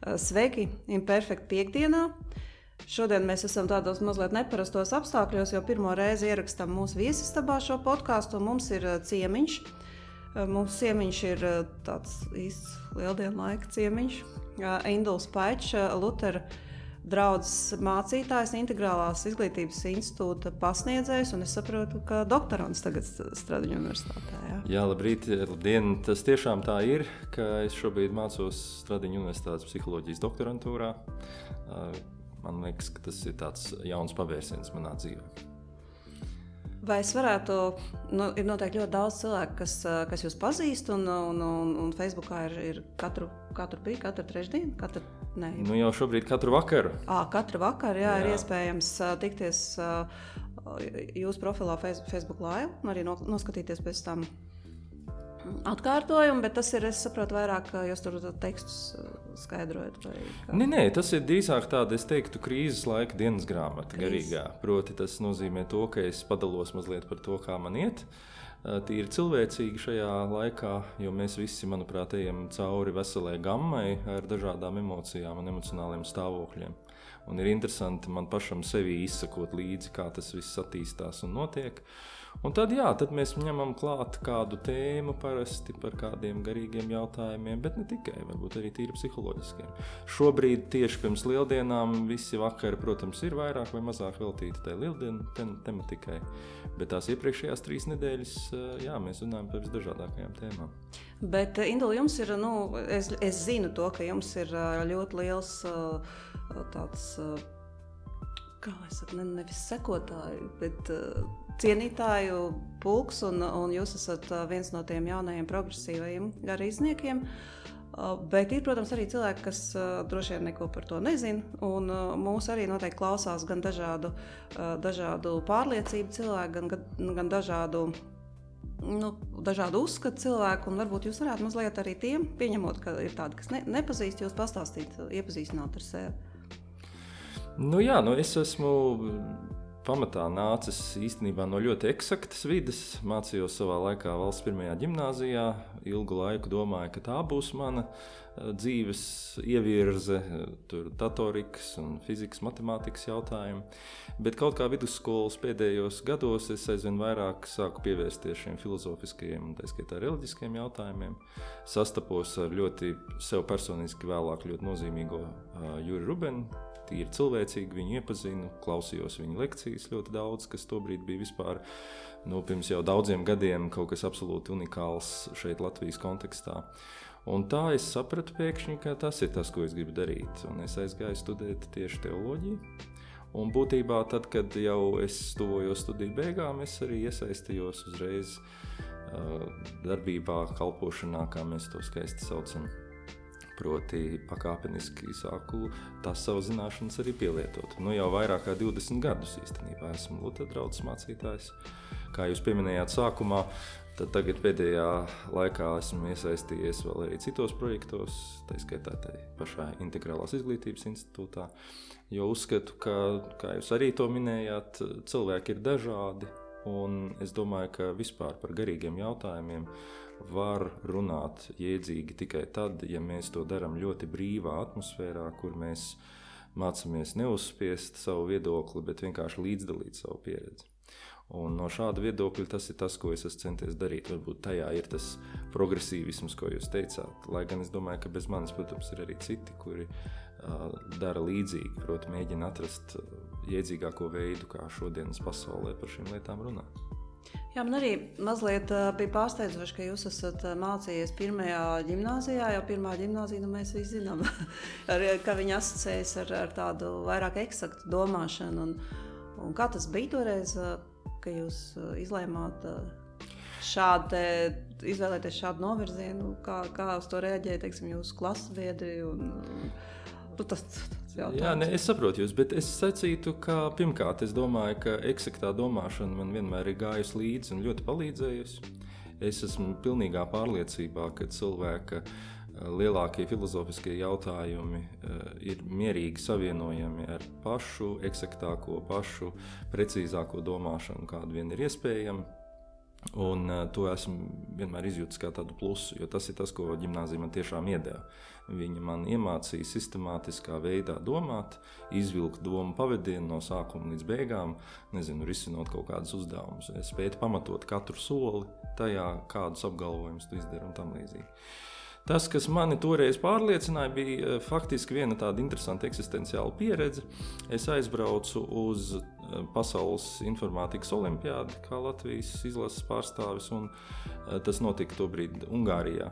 Sveiki, Imperfekta piekdienā! Šodien mēs esam tādos mazliet neparastos apstākļos, jo pirmo reizi ierakstām mūsu viesistabā šo podkāstu. Mums ir ciemiņš. Mums ciemiņš ir tāds īsts lieldienu laika ciemiņš. Induls Paičs, Lutera draugs mācītājs, Integrālās izglītības institūta pasniedzējs, un es saprotu, ka doktorants tagad strādā universitātē. Jā, jā labrīt, labdien. Tas tiešām tā ir, ka es šobrīd mācos Stradiņu universitātes psiholoģijas doktorantūrā. Man liekas, ka tas ir tāds jauns pavērsiens manā dzīvē. Vai es varētu, nu, ir noteikti ļoti daudz cilvēku, kas, kas jūs pazīst, un, un, un, un Facebookā ir, ir katru, katru brīdi, katru trešdienu, katru Nē, nu jau šobrīd katru vakaru. À, katru vakaru jā, jā. ir iespējams uh, tikties uh, jūsu profilā Facebook Live un arī noskatīties pēc tam atkārtojumu, bet tas ir, es saprotu, vairāk jūs tur tekstus skaidrojat. Nē, nē, tas ir drīzāk tāda, es teiktu, krīzes laika dienas grāmata, Krīz. garīgā. Proti, tas nozīmē to, ka es padalos mazliet par to, kā man iet. Tīri cilvēcīgi šajā laikā, jo mēs visi, manuprāt, ejam cauri veselai gammai ar dažādām emocijām un emocionāliem stāvokļiem. Un ir interesanti man pašam sevi izsakot līdzi, kā tas viss attīstās un notiek. Uh, Un tad, jā, tad mēs ņemam klāt kādu tēmu parasti par kādiem garīgiem jautājumiem, bet ne tikai, varbūt arī tīri psiholoģiskiem. Šobrīd, tieši pirms lieldienām, visi vakari, protams, ir vairāk vai mazāk veltīti tai lieldienu tematikai. Bet tās iepriekšējās trīs nedēļas, jā, mēs runājam par visdažādākajām tēmām. Bet, Indula, jums ir, nu, es, es zinu to, ka jums ir ļoti liels tāds kā lai saka, ne, nevis sekotāju, bet uh, cienītāju pulks, un, un jūs esat viens no tiem jaunajiem progresīvajiem garīdzniekiem. Bet ir, protams, arī cilvēki, kas droši vien neko par to nezina. Un uh, mūs arī noteikti klausās gan dažādu, dažādu pārliecību cilvēku, gan, gan dažādu nu, dažādu uzskatu cilvēku, un varbūt jūs varētu mazliet arī tiem, pieņemot, ka ir tādi, kas ne, nepazīst, jūs pastāstīt, iepazīstināt ar sevi. Nu, jā, nu es esmu pamatā nācis īstenībā no ļoti eksaktas vidas. Mācījos savā laikā valsts pirmajā gimnājā. Ilgu laiku domāju, ka tā būs mana eh, dzīves ievirze, tur datorikas un fizikas, matemātikas jautājumi. Bet kaut kā vidusskolas pēdējos gados es aizvien vairāk sāku pievērsties šiem filozofiskajiem un tā skaitā reliģiskiem jautājumiem. Sastapos ar ļoti sev personiski vēlāk ļoti nozīmīgo uh, Juri Rubenu tīri cilvēcīgi viņu iepazinu, klausījos viņa lekcijas ļoti daudz, kas tobrīd bija vispār nu, pirms jau daudziem gadiem kaut kas absolūti unikāls šeit Latvijas kontekstā. Un tā es sapratu pēkšņi, ka tas ir tas, ko es gribu darīt. Un es aizgāju studēt tieši teoloģiju. Un būtībā tad, kad jau es tuvojos studiju beigām, es arī iesaistījos uzreiz uh, darbībā, kalpošanā, kā mēs to skaisti saucam. Proti, pakāpeniski sāku tās savas zināšanas arī pielietot. Nu, jau vairāk kā 20 gadus īstenībā esmu Lutera draugs mācītājs. Kā jūs pieminējāt sākumā, tad tagad pēdējā laikā esmu iesaistījies vēl arī citos projektos, tā skaitā tā pašā Integrālās izglītības institūtā. Jo uzskatu, ka, kā jūs arī to minējāt, cilvēki ir dažādi. Un es domāju, ka vispār par garīgiem jautājumiem var runāt jēdzīgi tikai tad, ja mēs to darām ļoti brīvā atmosfērā, kur mēs mācāmies neuzspiest savu viedokli, bet vienkārši līdzdalīt savu pieredzi. Un no šāda viedokļa tas ir tas, ko es esmu centies darīt. Varbūt tajā ir tas progresīvisms, ko jūs teicāt. Lai gan es domāju, ka bez manis, protams, ir arī citi, kuri uh, dara līdzīgi, proti, mēģina atrast jēdzīgāko veidu, kā šodienas pasaulē par šīm lietām runāt. Jā, man arī mazliet bija pārsteidzoši, ka jūs esat mācījies pirmajā gimnājā. Jau pirmā gimnājā nu, mēs visi zinām, ar, ka viņi asociējas ar, ar tādu vairāk eksaktu domāšanu. Un, un kā tas bija toreiz, ka jūs izlēmāt šādu, izvēlēties šādu novirzienu, kā, kā uz to reaģēja teiksim, jūsu klases biedri? Un, un, nu, tas, jautājums. Jā, ne, es saprotu jūs, bet es sacītu, ka pirmkārt, es domāju, ka eksaktā domāšana man vienmēr ir gājusi līdzi un ļoti palīdzējusi. Es esmu pilnīgā pārliecībā, ka cilvēka eh, lielākie filozofiskie jautājumi uh, ir mierīgi savienojami ar pašu eksaktāko, pašu precīzāko domāšanu, kāda vien ir iespējama. Un uh, to esmu vienmēr izjūtis kā tādu plusu, jo tas ir tas, ko gimnāzija man tiešām iedeva. Viņa man iemācīja sistemātiskā veidā domāt, izvilkt domu pavadienu no sākuma līdz beigām, nezinu, risinot kaut kādus uzdevumus. Es spēju pamatot katru soli tajā, kādus apgalvojumus tu izdari un tam līdzīgi. Tas, kas mani toreiz pārliecināja, bija eh, faktiski viena tāda interesanta eksistenciāla pieredze. Es aizbraucu uz Pasaules informātikas olimpiādi, kā Latvijas izlases pārstāvis, un eh, tas notika tobrīd Ungārijā.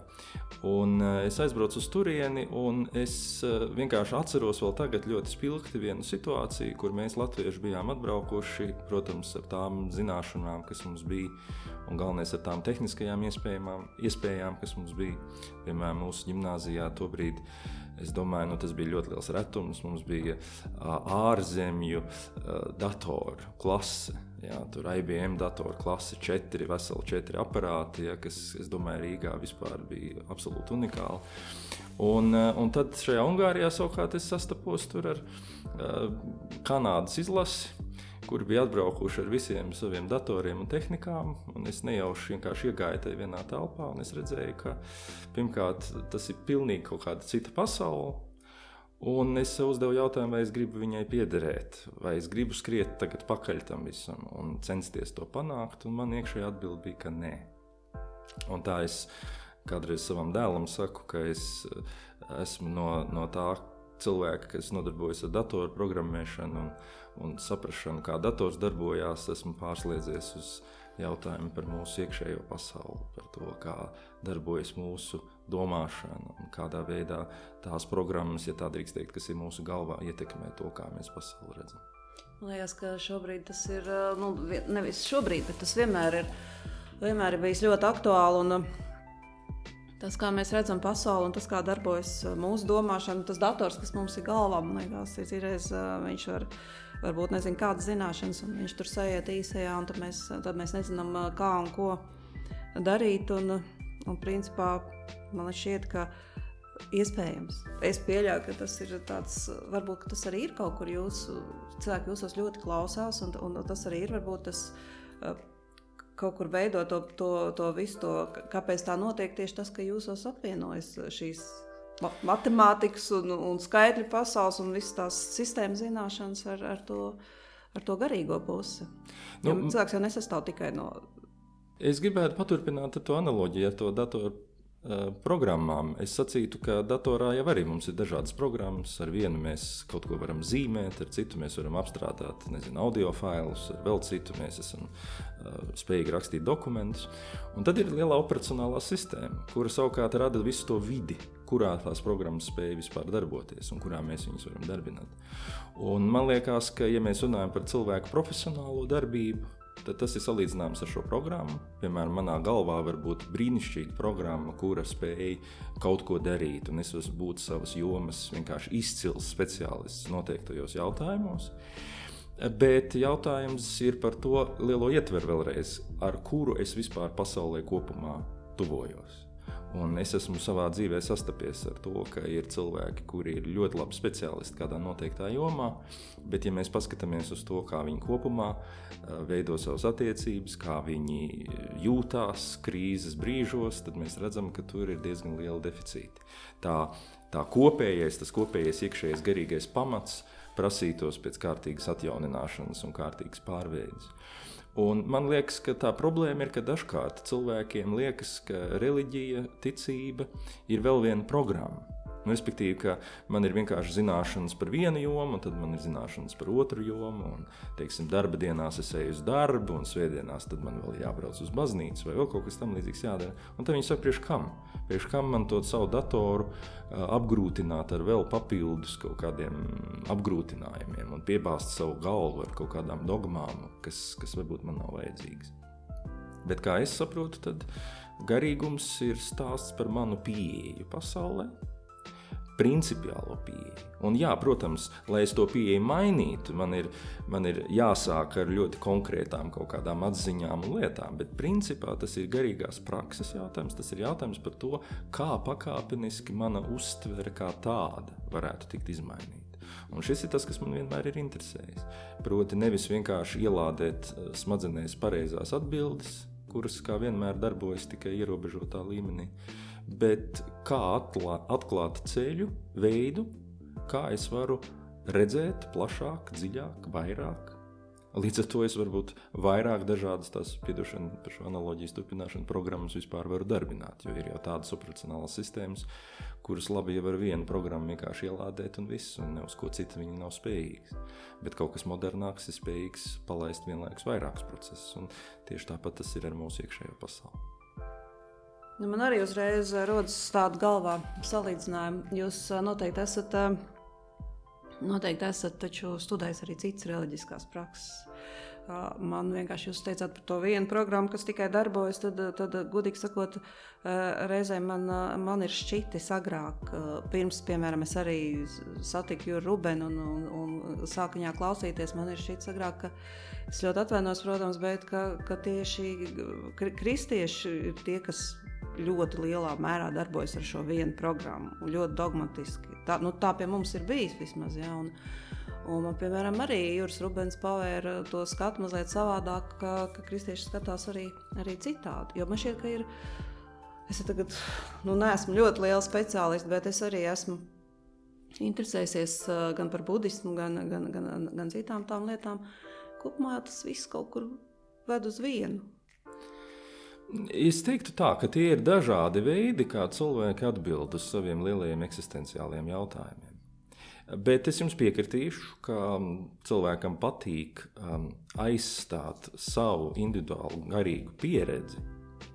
Un es aizbraucu uz turieni, un es vienkārši atceros vēl tagad ļoti spilgti vienu situāciju, kur mēs latvieši bijām atbraukuši, protams, ar tām zināšanām, kas mums bija un galvenais ar tām tehniskajām iespējām, kas mums bija. Piemēram, mūsu gimnājā tobrīd. Es domāju, nu, tas bija ļoti liels retums. Mums bija ārzemju datoru klase. Jā, tur IBM datoru klase, četri, veseli četri aparāti, ja, kas, es domāju, Rīgā vispār bija absolūti unikāli. Un, un tad šajā Ungārijā savukārt es sastapos ar uh, Kanādas izlasi kuri bija atbraukuši ar visiem saviem datoriem un tehnikām. Un es nejauši vienkārši iegāju tajā vienā telpā, un es redzēju, ka pirmkārt tas ir pilnīgi kaut kāda cita pasaule. Un es sev uzdevu jautājumu, vai es gribu viņai piederēt, vai es gribu skriet tagad pakaļ tam visam un censties to panākt. Un man iekšējā atbilde bija, ka nē. Un tā es kādreiz savam dēlam saku, ka es esmu no, no tā cilvēka, kas nodarbojas ar datoru programmēšanu. Un, un saprāšanu, kā dators darbojās, esmu pārslēdzies uz jautājumu par mūsu iekšējo pasauli, par to, kā darbojas mūsu domāšana un kādā veidā tās programmas, ja tā drīkst teikt, kas ir mūsu galvā, ietekmē to, kā mēs pasauli redzam. Liekas, ka šobrīd tas ir, nu, nevis šobrīd, bet tas vienmēr ir, vienmēr ir bijis ļoti aktuāli. Un, Tas, kā mēs redzam pasauli un tas, kā darbojas mūsu domāšana, tas dators, kas mums ir galvā, man liekas, ir reizes viņš var varbūt nezinu, kādas zināšanas, un viņš tur sēž īsajā, un tad mēs, tad mēs nezinām, kā un ko darīt. Un, un principā man šķiet, ka iespējams. Es pieļauju, ka tas ir tāds, varbūt tas arī ir kaut kur jūsu cilvēki jūsos ļoti klausās, un, un tas arī ir varbūt tas. Kaut kur veido to, to, to visu, to, kāpēc tā notiek tieši tas, ka jūsos apvienojas šīs matemātikas un, un skaitļu pasaules un visas tās sistēmas zināšanas ar, ar, to, ar to garīgo pusi. Nu, jo cilvēks jau nesastāv tikai no. Es gribētu paturpināt to analoģiju, ar to datoru programmām. Es sacītu, ka datorā jau arī mums ir dažādas programmas. Ar vienu mēs kaut ko varam zīmēt, ar citu mēs varam apstrādāt nezinu, audio failus, ar vēl citu mēs esam uh, spējīgi rakstīt dokumentus. Un tad ir liela operacionālā sistēma, kura savukārt rada visu to vidi, kurā tās programmas spēja vispār darboties un kurā mēs viņus varam darbināt. Un man liekas, ka, ja mēs runājam par cilvēku profesionālo darbību, tad tas ir salīdzināms ar šo programmu. Piemēram, manā galvā var būt brīnišķīga programma, kura spēj kaut ko darīt, un es varu būt savas jomas vienkārši izcils speciālists noteiktajos jautājumos. Bet jautājums ir par to lielo ietveru vēlreiz, ar kuru es vispār pasaulē kopumā tuvojos. Un es esmu savā dzīvē sastapies ar to, ka ir cilvēki, kuri ir ļoti labi speciālisti kādā noteiktā jomā, bet, ja mēs paskatāmies uz to, kā viņi kopumā veido savas attiecības, kā viņi jūtās krīzes brīžos, tad mēs redzam, ka tur ir diezgan liela deficīti. Tā, tā kopējais, tas kopējais iekšējais garīgais pamats prasītos pēc kārtīgas atjaunināšanas un kārtīgas pārveides. Un man liekas, ka tā problēma ir, ka dažkārt cilvēkiem liekas, ka reliģija, ticība ir vēl viena programma. Nu, respektīvi, ka man ir vienkārši zināšanas par vienu jomu, tad man ir zināšanas par otru jomu. Un, teiksim, darba dienās es eju uz darbu, un svētdienās man vēl jābrauc uz baznīcu, vai vēl kaut kas tamlīdzīgs jādara. Un tad viņi saka, priekš kam? Priekš kam man to savu datoru apgrūtināt ar vēl papildus kaut kādiem apgrūtinājumiem un piebāzt savu galvu ar kaut kādām dogmām, kas, kas varbūt man nav vajadzīgas. Bet kā es saprotu, tad garīgums ir stāsts par manu pieeju pasaulē principiālo pieeju. Un, jā, protams, lai es to pieeju mainītu, man ir, man ir jāsāk ar ļoti konkrētām kaut kādām atziņām un lietām, bet principā tas ir garīgās prakses jautājums. Tas ir jautājums par to, kā pakāpeniski mana uztvere kā tāda varētu tikt izmainīta. Un šis ir tas, kas man vienmēr ir interesējis. Proti, nevis vienkārši ielādēt eh, smadzenēs pareizās atbildes, kuras kā vienmēr darbojas tikai ierobežotā līmenī. Bet kā atklāt, atklāt ceļu, veidu, kā es varu redzēt plašāk, dziļāk, vairāk, Līdz ar to es varbūt vairāk dažādas tās piedošana par šo analogijas turpināšanu programmas vispār varu darbināt. Jo ir jau tādas operacionālas sistēmas, kuras labi jau ar vienu programmu vienkārši ielādēt un viss, un ne uz ko citu viņi nav spējīgi. Bet kaut kas modernāks ir spējīgs palaist vienlaikus vairākus procesus, un tieši tāpat tas ir ar mūsu iekšējo pasauli. Nu, man arī uzreiz rodas tāda galvā salīdzinājuma. Jūs noteikti esat uh, Noteikti esat studējis arī citas reliģiskās prakses. Man vienkārši jūs teicāt par to vienu programmu, kas tikai darbojas, tad, tad gudīgi sakot, reizēm man, man ir šķitis agrāk. Pirms, piemēram, es arī satiku Juru Rubenu un, un, un sāku viņā klausīties. Man ir šķitis agrāk, ka es ļoti atvainos, protams, bet ka, ka tieši kristieši ir tie, kas ļoti lielā mērā darbojas ar šo vienu programmu. Ļoti dogmatiski. Tā, nu, tā pie mums ir bijis vismaz. Ja, un, un man, piemēram, arī Juris Rubens pavēra to skatu mazliet savādāk, ka, ka kristieši skatās arī, arī citādi. Jo man šķiet, ka ir. Es tagad nu, neesmu ļoti liela speciāliste, bet es arī esmu interesējusies gan par budismu, gan, gan, gan, gan citām tām lietām. Kopumā tas viss kaut kur ved uz vienu. Es teiktu, tā, ka tie ir dažādi veidi, kā cilvēki atbild uz saviem lielajiem eksistenciāliem jautājumiem. Bet es jums piekritīšu, ka um, cilvēkam patīk um, aizstāt savu individuālu garīgu pieredzi.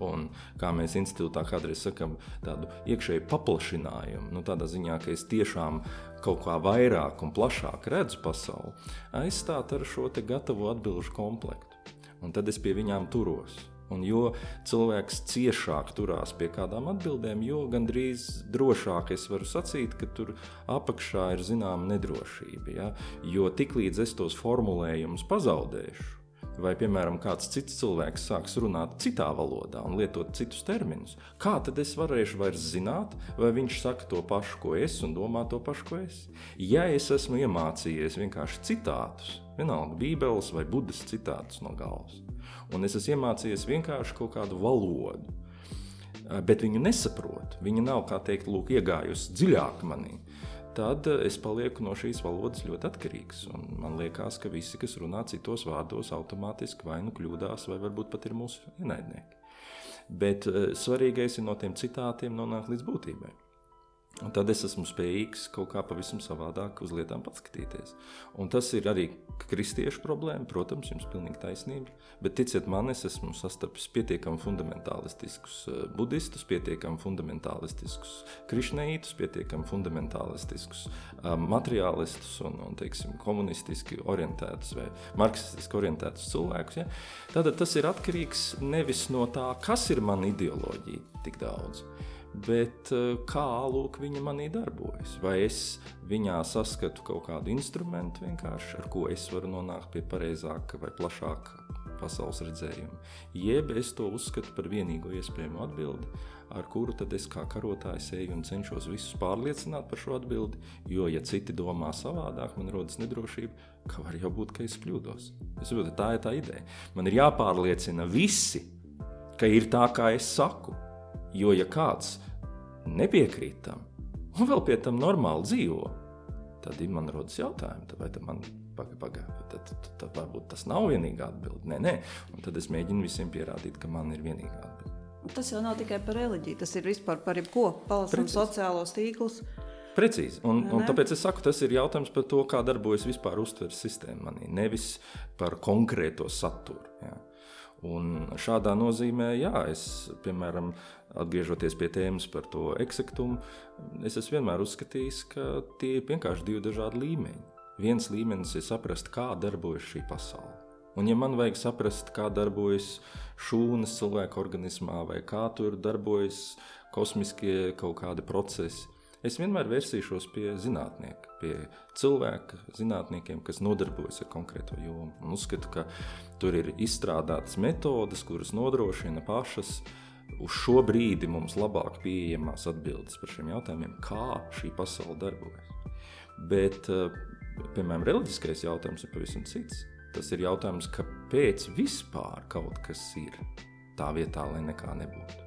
Un, kā mēs institūtā kādreiz sakām, tādu iekšēju paplašinājumu, nu, tādā ziņā, ka es tiešām kaut kā vairāk un plašāk redzu pasauli, aizstāt ar šo gatavo atbildžu komplektu. Un tad es pie viņām turos. Un jo cilvēks ciešāk turās pie kādām atbildēm, jo gandrīz drošāk es varu sacīt, ka tur apakšā ir zināma nedrošība. Ja? Jo tiklīdz es tos formulējumus pazaudēšu, vai, piemēram, kāds cits cilvēks sāks runāt citā valodā un lietot citus terminus, kā tad es varēšu vairs zināt, vai viņš saka to pašu, ko es, un domā to pašu, ko es? Ja es esmu iemācījies vienkārši citātus, vienalga Bībeles vai Budas citātus no galvas, un es esmu iemācījies vienkārši kaut kādu valodu, bet viņu nesaprotu, viņa nav, kā teikt, lūk, iegājusi dziļāk manī tad es palieku no šīs valodas ļoti atkarīgs. Man liekas, ka visi, kas runā citos vārdos, automātiski vai nu kļūdās, vai varbūt pat ir mūsu ienaidnieki. Bet svarīgais ir no tiem citātiem nonākt līdz būtībai. Un tad es esmu spējīgs kaut kā pavisam savādāk uz lietām paskatīties. Un tas ir arī kristiešu problēma, protams, jums ir pilnīgi taisnība. Bet ticiet man, es esmu sastapis pietiekami fundamentālistiskus eh, budistus, pietiekami fundamentālistiskus krišneitus, pietiekami fundamentālistiskus um, materiālistus un, un teiksim, komunistiski orientētus vai marksistiski orientētus cilvēkus. Ja? Tātad tas ir atkarīgs nevis no tā, kas ir mana ideoloģija tik daudz bet eh, kā lūk, viņa manī darbojas. Vai es viņā saskatu kaut kādu instrumentu, ar ko es varu nonākt pie pareizāka vai plašāka pasaules redzējuma, jeb es to uzskatu par vienīgo iespējamo atbildi, ar kuru tad es kā karotājs eju un cenšos visus pārliecināt par šo atbildi. Jo, ja citi domā savādāk, man rodas nedrošība, ka var jau būt, ka es kļūdos. Es saprotu, tā ir tā ideja. Man ir jāpārliecina visi, ka ir tā, kā es saku. Jo, ja kāds nepiekrīt tam, un vēl pie tam normāli dzīvo, tad man rodas jautājumi, vai man pagaidi, pagaidi, tad, tad, tad varbūt tas nav vienīgā atbilde. Nē, nē, un tad es mēģinu visiem pierādīt, ka man ir vienīgā atbilde. Tas jau nav tikai par reliģiju, tas ir vispār par jebko. Palasam sociālos tīklus. Precīzi. Un, un tāpēc es saku, tas ir jautājums par to, kā darbojas vispār uztveres sistēma manī, nevis par konkrēto saturu. Jā. Un šādā nozīmē, jā, es, piemēram, atgriežoties pie tēmas par to eksaktumu, es esmu vienmēr uzskatījis, ka tie ir vienkārši divi dažādi līmeņi. Viens līmenis ir saprast, kā darbojas šī pasaule. Un, ja man vajag saprast, kā darbojas šūnas cilvēka organismā, vai kā tur darbojas kosmiskie kaut kādi procesi, Es vienmēr vērsīšos pie zinātnieka, pie cilvēka, zinātniekiem, kas nodarbojas ar konkrēto jomu. Un uzskatu, ka tur ir izstrādātas metodes, kuras nodrošina pašas uz šo brīdi mums labāk pieejamās atbildes par šiem jautājumiem, kā šī pasaule darbojas. Bet, eh, piemēram, reliģiskais jautājums ir pavisam cits. Tas ir jautājums, kāpēc vispār kaut kas ir. tā vietā, lai nekā nebūtu.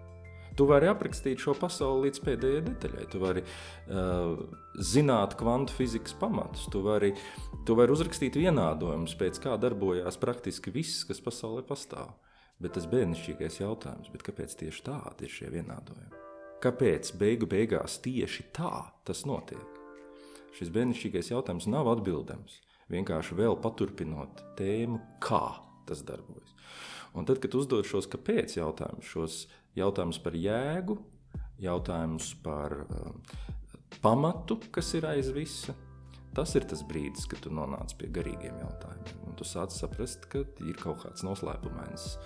Tu vari aprakstīt šo pasauli līdz pēdējai detaļai. Tu vari uh, zināt kvantu fizikas pamatus, tu vari, tu vari uzrakstīt vienādojumus, pēc kā darbojās praktiski viss, kas pasaulē pastāv. Bet tas bērnišķīgais jautājums, kāpēc tieši tādi ir šie vienādojumi? Kāpēc beigu beigās tieši tā tas notiek? Šis bērnišķīgais jautājums nav atbildams. Vienkārši vēl paturpinot tēmu, kā tas darbojas. Un tad, kad uzdod šos kāpēc jautājumus, šos jautājumus par jēgu, jautājumus par uh, pamatu, kas ir aiz visa, tas ir tas brīdis, kad tu nonāc pie garīgiem jautājumiem. Un tu sāc saprast, ka ir kaut kāds noslēpumains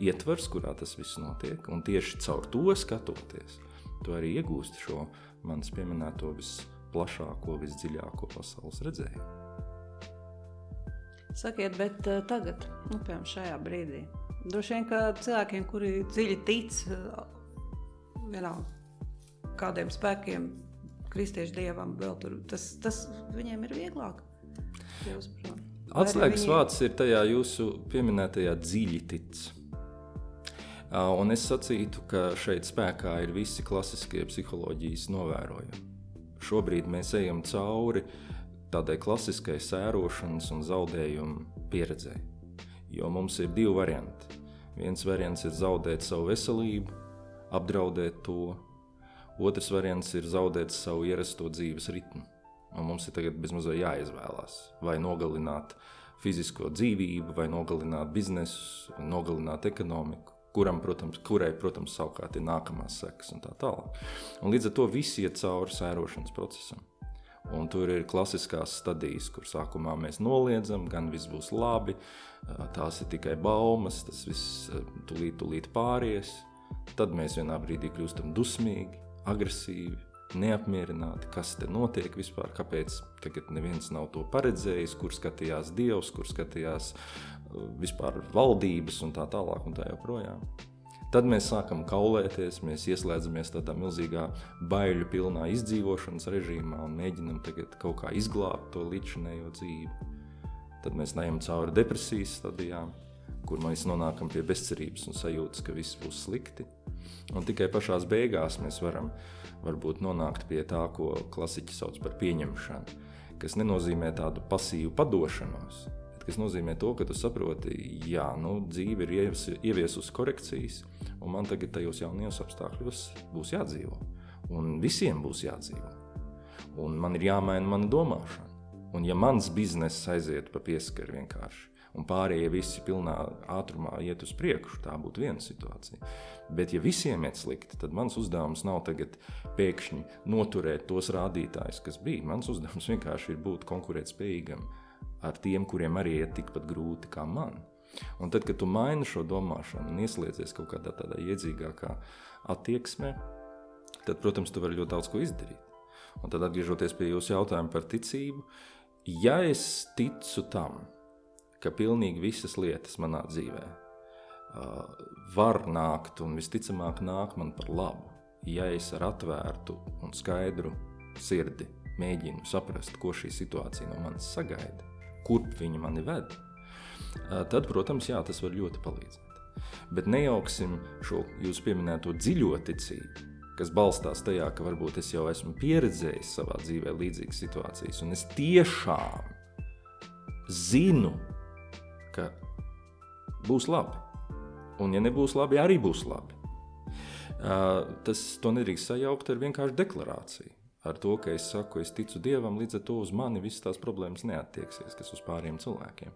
ietvers, kurā tas viss notiek. Un tieši caur to skatoties, tu arī iegūsti šo manis pieminēto visplašāko, visdziļāko pasaules redzējumu. Sakiet, bet uh, tagad, nu, piemēram, šajā brīdī, droši vien, ka cilvēkiem, kuri dziļi tic uh, vienalga, kādiem spēkiem, kristiešu dievam, vēl tur, tas, tas viņiem ir vieglāk. Atslēgas viņi... vārds ir tajā jūsu pieminētajā dziļi tic. Un es sacītu, ka šeit spēkā ir visi klasiskie psiholoģijas novērojumi. Šobrīd mēs ejam cauri uh, tādai klasiskai sērošanas un zaudējumu pieredzei. Jo mums ir divi varianti. Viens variants ir zaudēt savu veselību, apdraudēt to, otrs variants ir zaudēt savu ierasto dzīves ritmu. Un mums ir tagad bezmazliet jāizvēlās, vai nogalināt fizisko dzīvību, vai nogalināt biznesu, nogalināt ekonomiku, kuram, protams, kurai, protams, savukārt ir nākamās sekas un tā tālāk. Un līdz ar to visi iet cauri sērošanas procesam. Un tur ir klasiskās stadijas, kur sākumā mēs noliedzam, gan viss būs labi, tās ir tikai baumas, tas viss tulīt, tulīt pāries. Tad mēs vienā brīdī kļūstam dusmīgi, agresīvi, neapmierināti, kas te notiek vispār, kāpēc tagad neviens nav to paredzējis, kur skatījās Dievs, kur skatījās vispār valdības un tā tālāk un tā joprojām. Tad mēs sākam kaulēties, mēs ieslēdzamies tādā milzīgā baiļu pilnā izdzīvošanas režīmā un mēģinam kaut kā izglābt to līdzinējo dzīvi. Tad mēs neejam cauri depresijas stadijām, kur mēs nonākam pie bezcerības un sajūtas, ka viss būs slikti. Un tikai pašā beigās mēs varam varbūt, nonākt pie tā, ko klasiķi sauc par pieņemšanu, kas nenozīmē tādu pasīvu padošanos, kas nozīmē to, ka tu saproti, ka nu, dzīve ir ieviesusi korekcijas, un man tagad tajos jaunajos apstākļos būs jādzīvo. Un visiem būs jādzīvo. Un man ir jāmaina mana domāšana. Un ja mans bizness aiziet pa pieskaru vienkārši, un pārējie visi pilnā ātrumā iet uz priekšu, tā būtu viena situācija. Bet, ja visiem iet slikti, tad mans uzdevums nav tagad pēkšņi noturēt tos rādītājus, kas bija. Mans uzdevums vienkārši ir būt konkurētspējīgam ar tiem, kuriem arī ir tikpat grūti kā man. Un tad, kad tu maini šo domāšanu un ieslēdzies kaut kādā tādā iedzīgākā attieksmē, tad, protams, tu vari ļoti daudz ko izdarīt. Un tad, atgriežoties pie jūsu jautājuma par ticību, ja es ticu tam, ka pilnīgi visas lietas manā dzīvē uh, var nākt un visticamāk nāk man par labu, ja es ar atvērtu un skaidru sirdi mēģinu saprast, ko šī situācija no manis sagaida kurp viņi mani ved, tad, protams, jā, tas var ļoti palīdzēt. Bet nejauksim šo jūsu pieminēto dziļo ticību, kas balstās tajā, ka varbūt es jau esmu pieredzējis savā dzīvē līdzīgas situācijas, un es tiešām zinu, ka būs labi. Un, ja nebūs labi, arī būs labi. Uh, tas nedrīkst sajaukt ar vienkāršu deklarāciju ar to, ka es saku, es ticu Dievam, līdz ar to uz mani visas tās problēmas neattieksies, kas uz pāriem cilvēkiem.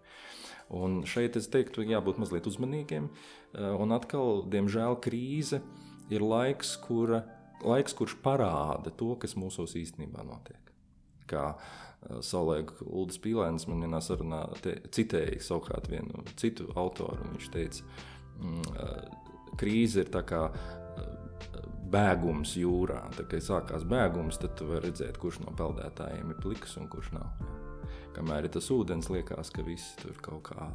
Un šeit es teiktu, jābūt mazliet uzmanīgiem. Eh, un atkal, diemžēl, krīze ir laiks, kura, laiks kurš parāda to, kas mūsos īstenībā notiek. Kā eh, Saulēk Uldis Pīlēns man vienā sarunā te, citēja savukārt vienu citu autoru, un viņš teica, mm, eh, krīze ir tā kā bēgums jūrā. Tā, kad sākās bēgums, tad tu vari redzēt, kurš no peldētājiem ir pliks un kurš nav. Kamēr ir tas ūdens, liekas, ka viss tur kaut kā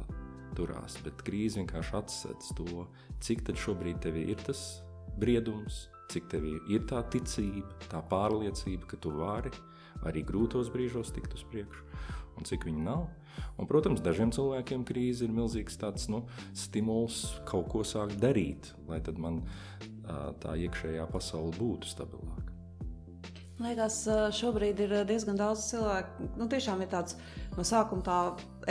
turās. Bet krīze vienkārši atsedz to, cik tad šobrīd tev ir tas briedums, cik tev ir tā ticība, tā pārliecība, ka tu vari. arī grūtos brīžos tikt uz priekšu, un cik viņi nav. Un, protams, dažiem cilvēkiem krīze ir milzīgs tāds, nu, stimuls kaut ko sākt darīt, lai man tā iekšējā pasaule būtu stabilāka. Liekas, šobrīd ir diezgan daudz cilvēku. Nu, tiešām ir tāds no sākuma tā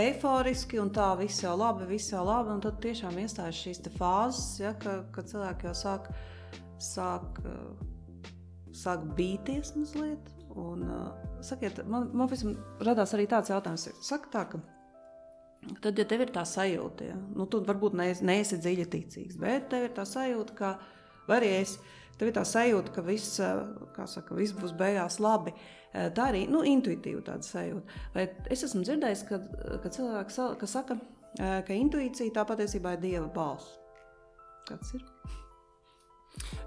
eiforiski, un tā viss jau labi, viss jau labi. Tad tiešām iestājas šīs fāzes, ja, ka, ka cilvēki jau sāk, sāk, sāk bīties mazliet. Un, sakiet, man, man visam radās arī tāds jautājums, Saka tā, ka Tad, ja tev ir tā sajūta, ja, nu, tu varbūt neesi, neesi dziļi ticīgs, bet tev ir tā sajūta, ka, vai arī es, tev ir tā sajūta, ka viss, saka, viss būs beigās labi. Tā arī nu, intuitīva tāda sajūta. Vai es esmu dzirdējis, ka, ka cilvēki ka saka, ka intuīcija tā patiesībā ir dieva balss. Kāds ir?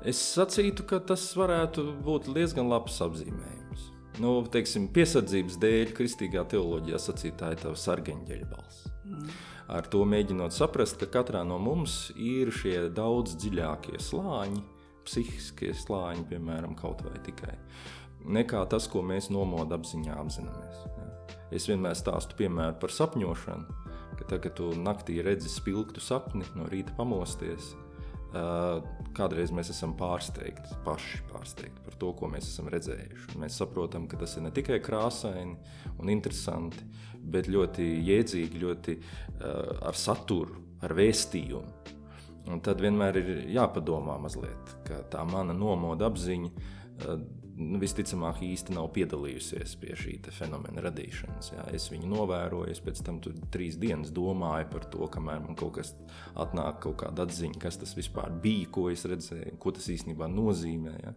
Es sacītu, ka tas varētu būt diezgan labs apzīmējums nu, teiksim, piesardzības dēļ, kristīgā teoloģijā sacīt, tā ir tava sargeņģeļa balss. Mm. Ar to mēģinot saprast, ka katrā no mums ir šie daudz dziļākie slāņi, psihiskie slāņi, piemēram, kaut vai tikai. Nekā tas, ko mēs nomodā apziņā apzināmies. Es vienmēr stāstu piemēru par sapņošanu, ka tad, kad tu naktī redzi spilgtu sapni, no rīta pamosties, kādreiz mēs esam pārsteigti, paši pārsteigti par to, ko mēs esam redzējuši. Mēs saprotam, ka tas ir ne tikai krāsaini un interesanti, bet ļoti jēdzīgi, ļoti uh, ar saturu, ar vēstījumu. Un tad vienmēr ir jāpadomā mazliet, ka tā mana nomoda apziņa uh, nu, visticamāk īsti nav piedalījusies pie šī fenomena radīšanas. Jā. Es viņu novēroju, es pēc tam tur trīs dienas domāju par to, kamēr man kaut kas atnāk, kaut kāda atziņa, kas tas vispār bija, ko es redzēju, ko tas īstenībā nozīmē. Jā.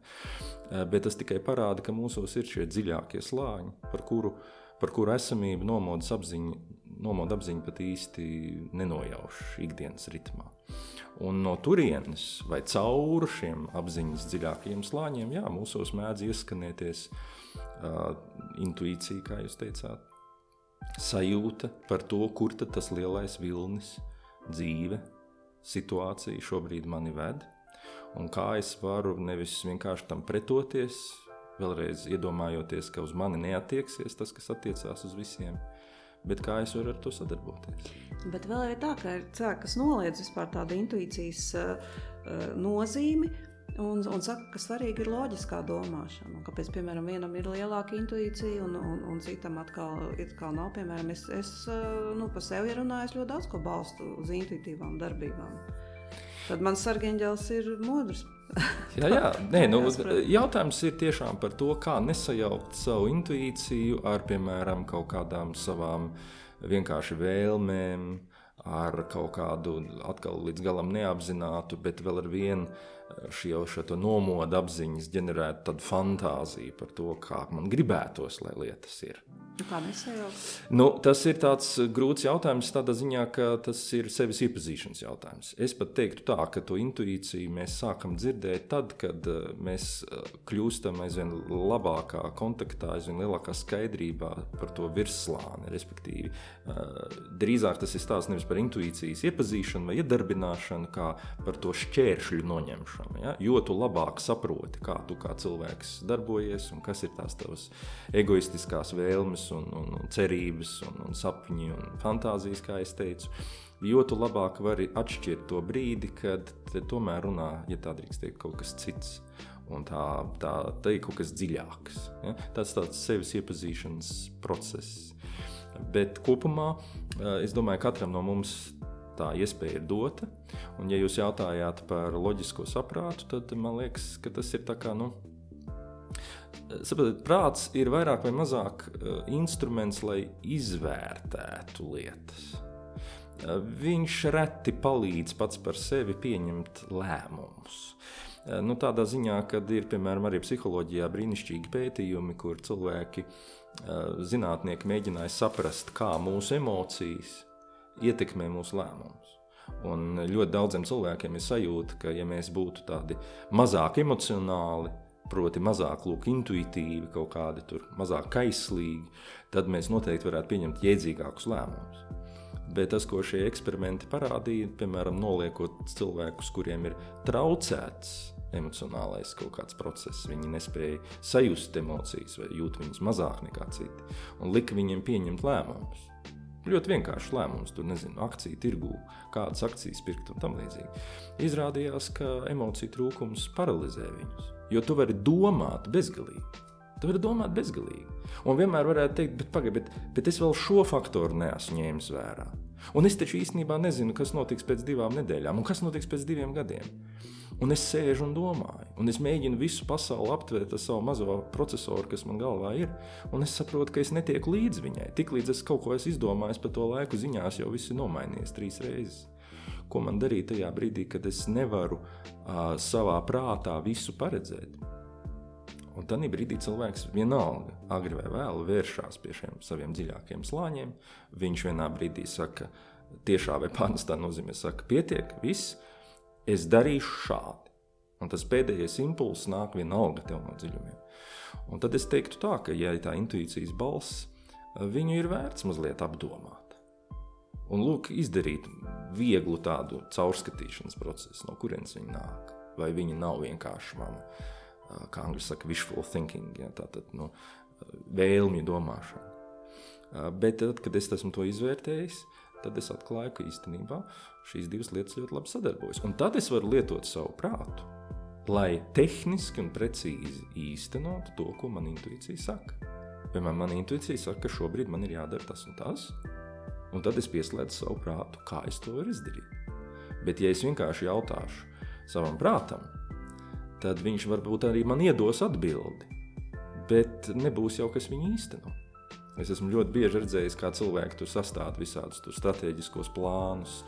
Eh, bet tas tikai parāda, ka mūsos ir šie dziļākie slāņi, par kuru, par kuru esamību nomodas apziņa, nomoda apziņa pat īsti nenojauš ikdienas ritmā. Un no turienes vai caur šiem apziņas dziļākajiem slāņiem, jā, mūsos mēdz ieskanēties uh, intuīcija, kā jūs teicāt, sajūta par to, kur tas lielais vilnis, dzīve, situācija šobrīd mani ved, un kā es varu nevis vienkārši tam pretoties, vēlreiz iedomājoties, ka uz mani neatieksies tas, kas attiecās uz visiem, bet kā es varu ar to sadarboties. Bet vēl ir tā, ka ir cilvēki, kas noliedz vispār tādu intuīcijas uh, nozīmi. Un, un saka, ka svarīgi ir loģiskā domāšana. Kāpēc, piemēram, vienam ir lielāka intuīcija, un, un, un citam atkal, atkal nav. Piemēram, es, es nu, par sevi runāju, ļoti daudz ko balstu uz intuitīvām darbībām. Tad mans sargeņģēlis ir modrs jā, jā. Nē, nu, jautājums ir tiešām par to, kā nesajaukt savu intuīciju ar, piemēram, kaut kādām savām vienkārši vēlmēm, ar kaut kādu atkal līdz galam neapzinātu, bet vēl ar vienu šo, šo nomodu apziņas ģenerētu tādu fantāziju par to, kā man gribētos, lai lietas ir. Nu, kā nesajaukt? Nu, tas ir tāds grūts jautājums, tādā ziņā, ka tas ir sevis iepazīšanas jautājums. Es pat teiktu tā, ka to intuīciju mēs sākam dzirdēt tad, kad eh, mēs eh, kļūstam aizvien labākā kontaktā, aizvien lielākā skaidrībā par to virsslāni. Respektīvi, eh, drīzāk tas ir stāsts nevis par intuīcijas iepazīšanu vai iedarbināšanu, kā par to šķēršļu noņemšanu. Ja? Jo tu labāk saproti, kā tu kā cilvēks darbojies un kas ir tās tavas egoistiskās vēlmes un, un, un cerības, un, un sapņi un fantāzijas, kā es teicu. Jo tu labāk vari atšķirt to brīdi, kad tomēr runā, ja tā drīkst teikt, kaut kas cits. Un tā, tā, tā ir kaut kas dziļāks. Ja? Tas ir tāds sevis iepazīšanas process. Bet kopumā eh, es domāju, ka katram no mums tā iespēja ir dota. Un, ja jūs jautājāt par loģisko saprātu, tad man liekas, ka tas ir tā kā. Nu, Saprotiet, prāts ir vairāk vai mazāk uh, instruments, lai izvērtētu lietas. Uh, viņš reti palīdz pats par sevi pieņemt lēmumus. Nu, tādā ziņā, kad ir piemēram arī psiholoģijā brīnišķīgi pētījumi, kur cilvēki, zinātnieki mēģināja saprast, kā mūsu emocijas ietekmē mūsu lēmumus. Un ļoti daudziem cilvēkiem ir sajūta, ka, ja mēs būtu tādi mazāk emocionāli, proti, mazāk lūk, intuitīvi, kaut kādi tur mazāk kaislīgi, tad mēs noteikti varētu pieņemt jēdzīgākus lēmumus. Bet tas, ko šie eksperimenti parādīja, piemēram, noliekot cilvēkus, kuriem ir traucēts emocionālais kaut kāds process. Viņi nespēja sajust emocijas vai jūt viņas mazāk nekā citi. Un lika viņiem pieņemt lēmumus. Ļoti vienkāršs lēmums, tur nezinu, akciju tirgū, kādas akcijas pirkt un tam līdzīgi. Izrādījās, ka emociju trūkums paralizē viņus. Jo tu vari domāt bezgalīgi. Tu vari domāt bezgalīgi. Un vienmēr varētu teikt, bet, pagai, bet, bet es vēl šo faktoru neesmu ņēmis vērā. Un es taču īstenībā nezinu, kas notiks pēc divām nedēļām, un kas notiks pēc diviem gadiem. Un es sēžu un domāju, un es mēģinu visu pasauli aptvert ar savu mazo procesoru, kas man galvā ir. Un es saprotu, ka es netieku līdzi viņai. Tiklīdz es kaut ko esmu izdomājis par to laiku, ziņās jau viss ir nomainījies trīs reizes. Ko man darīt tajā brīdī, kad es nevaru uh, savā prātā visu paredzēt? Un tad brīdī cilvēks vienalga, agri vai vēlu, vēršas pie šiem saviem dziļākajiem slāņiem. Viņš vienā brīdī saka, tiešā vai pārnestā nozīmē, saka, pietiek, viss, es darīšu šādi. Un tas pēdējais impulss nāk vienalga tev no dziļumiem. Un tad es teiktu tā, ka, ja tā intuīcijas balss, viņu ir vērts mazliet apdomāt. Un lūk, izdarīt vieglu tādu caurskatīšanas procesu, no kurienes viņi nāk. Vai viņi nav vienkārši mana kā angļu saka, wishful thinking, ja, tātad nu, vēlmju domāšana. Bet tad, kad es esmu to izvērtējis, tad es atklāju, ka īstenībā šīs divas lietas ļoti labi sadarbojas. Un tad es varu lietot savu prātu, lai tehniski un precīzi īstenotu to, ko man intuīcija saka. Piemēram, man intuīcija saka, ka šobrīd man ir jādara tas un tas, un tad es pieslēdzu savu prātu, kā es to varu izdarīt. Bet, ja es vienkārši jautāšu savam prātam, tad viņš varbūt arī man iedos atbildi. Bet nebūs jau kas viņu īsteno. Es esmu ļoti bieži redzējis, kā cilvēki tur sastāv visādus strateģiskos plānus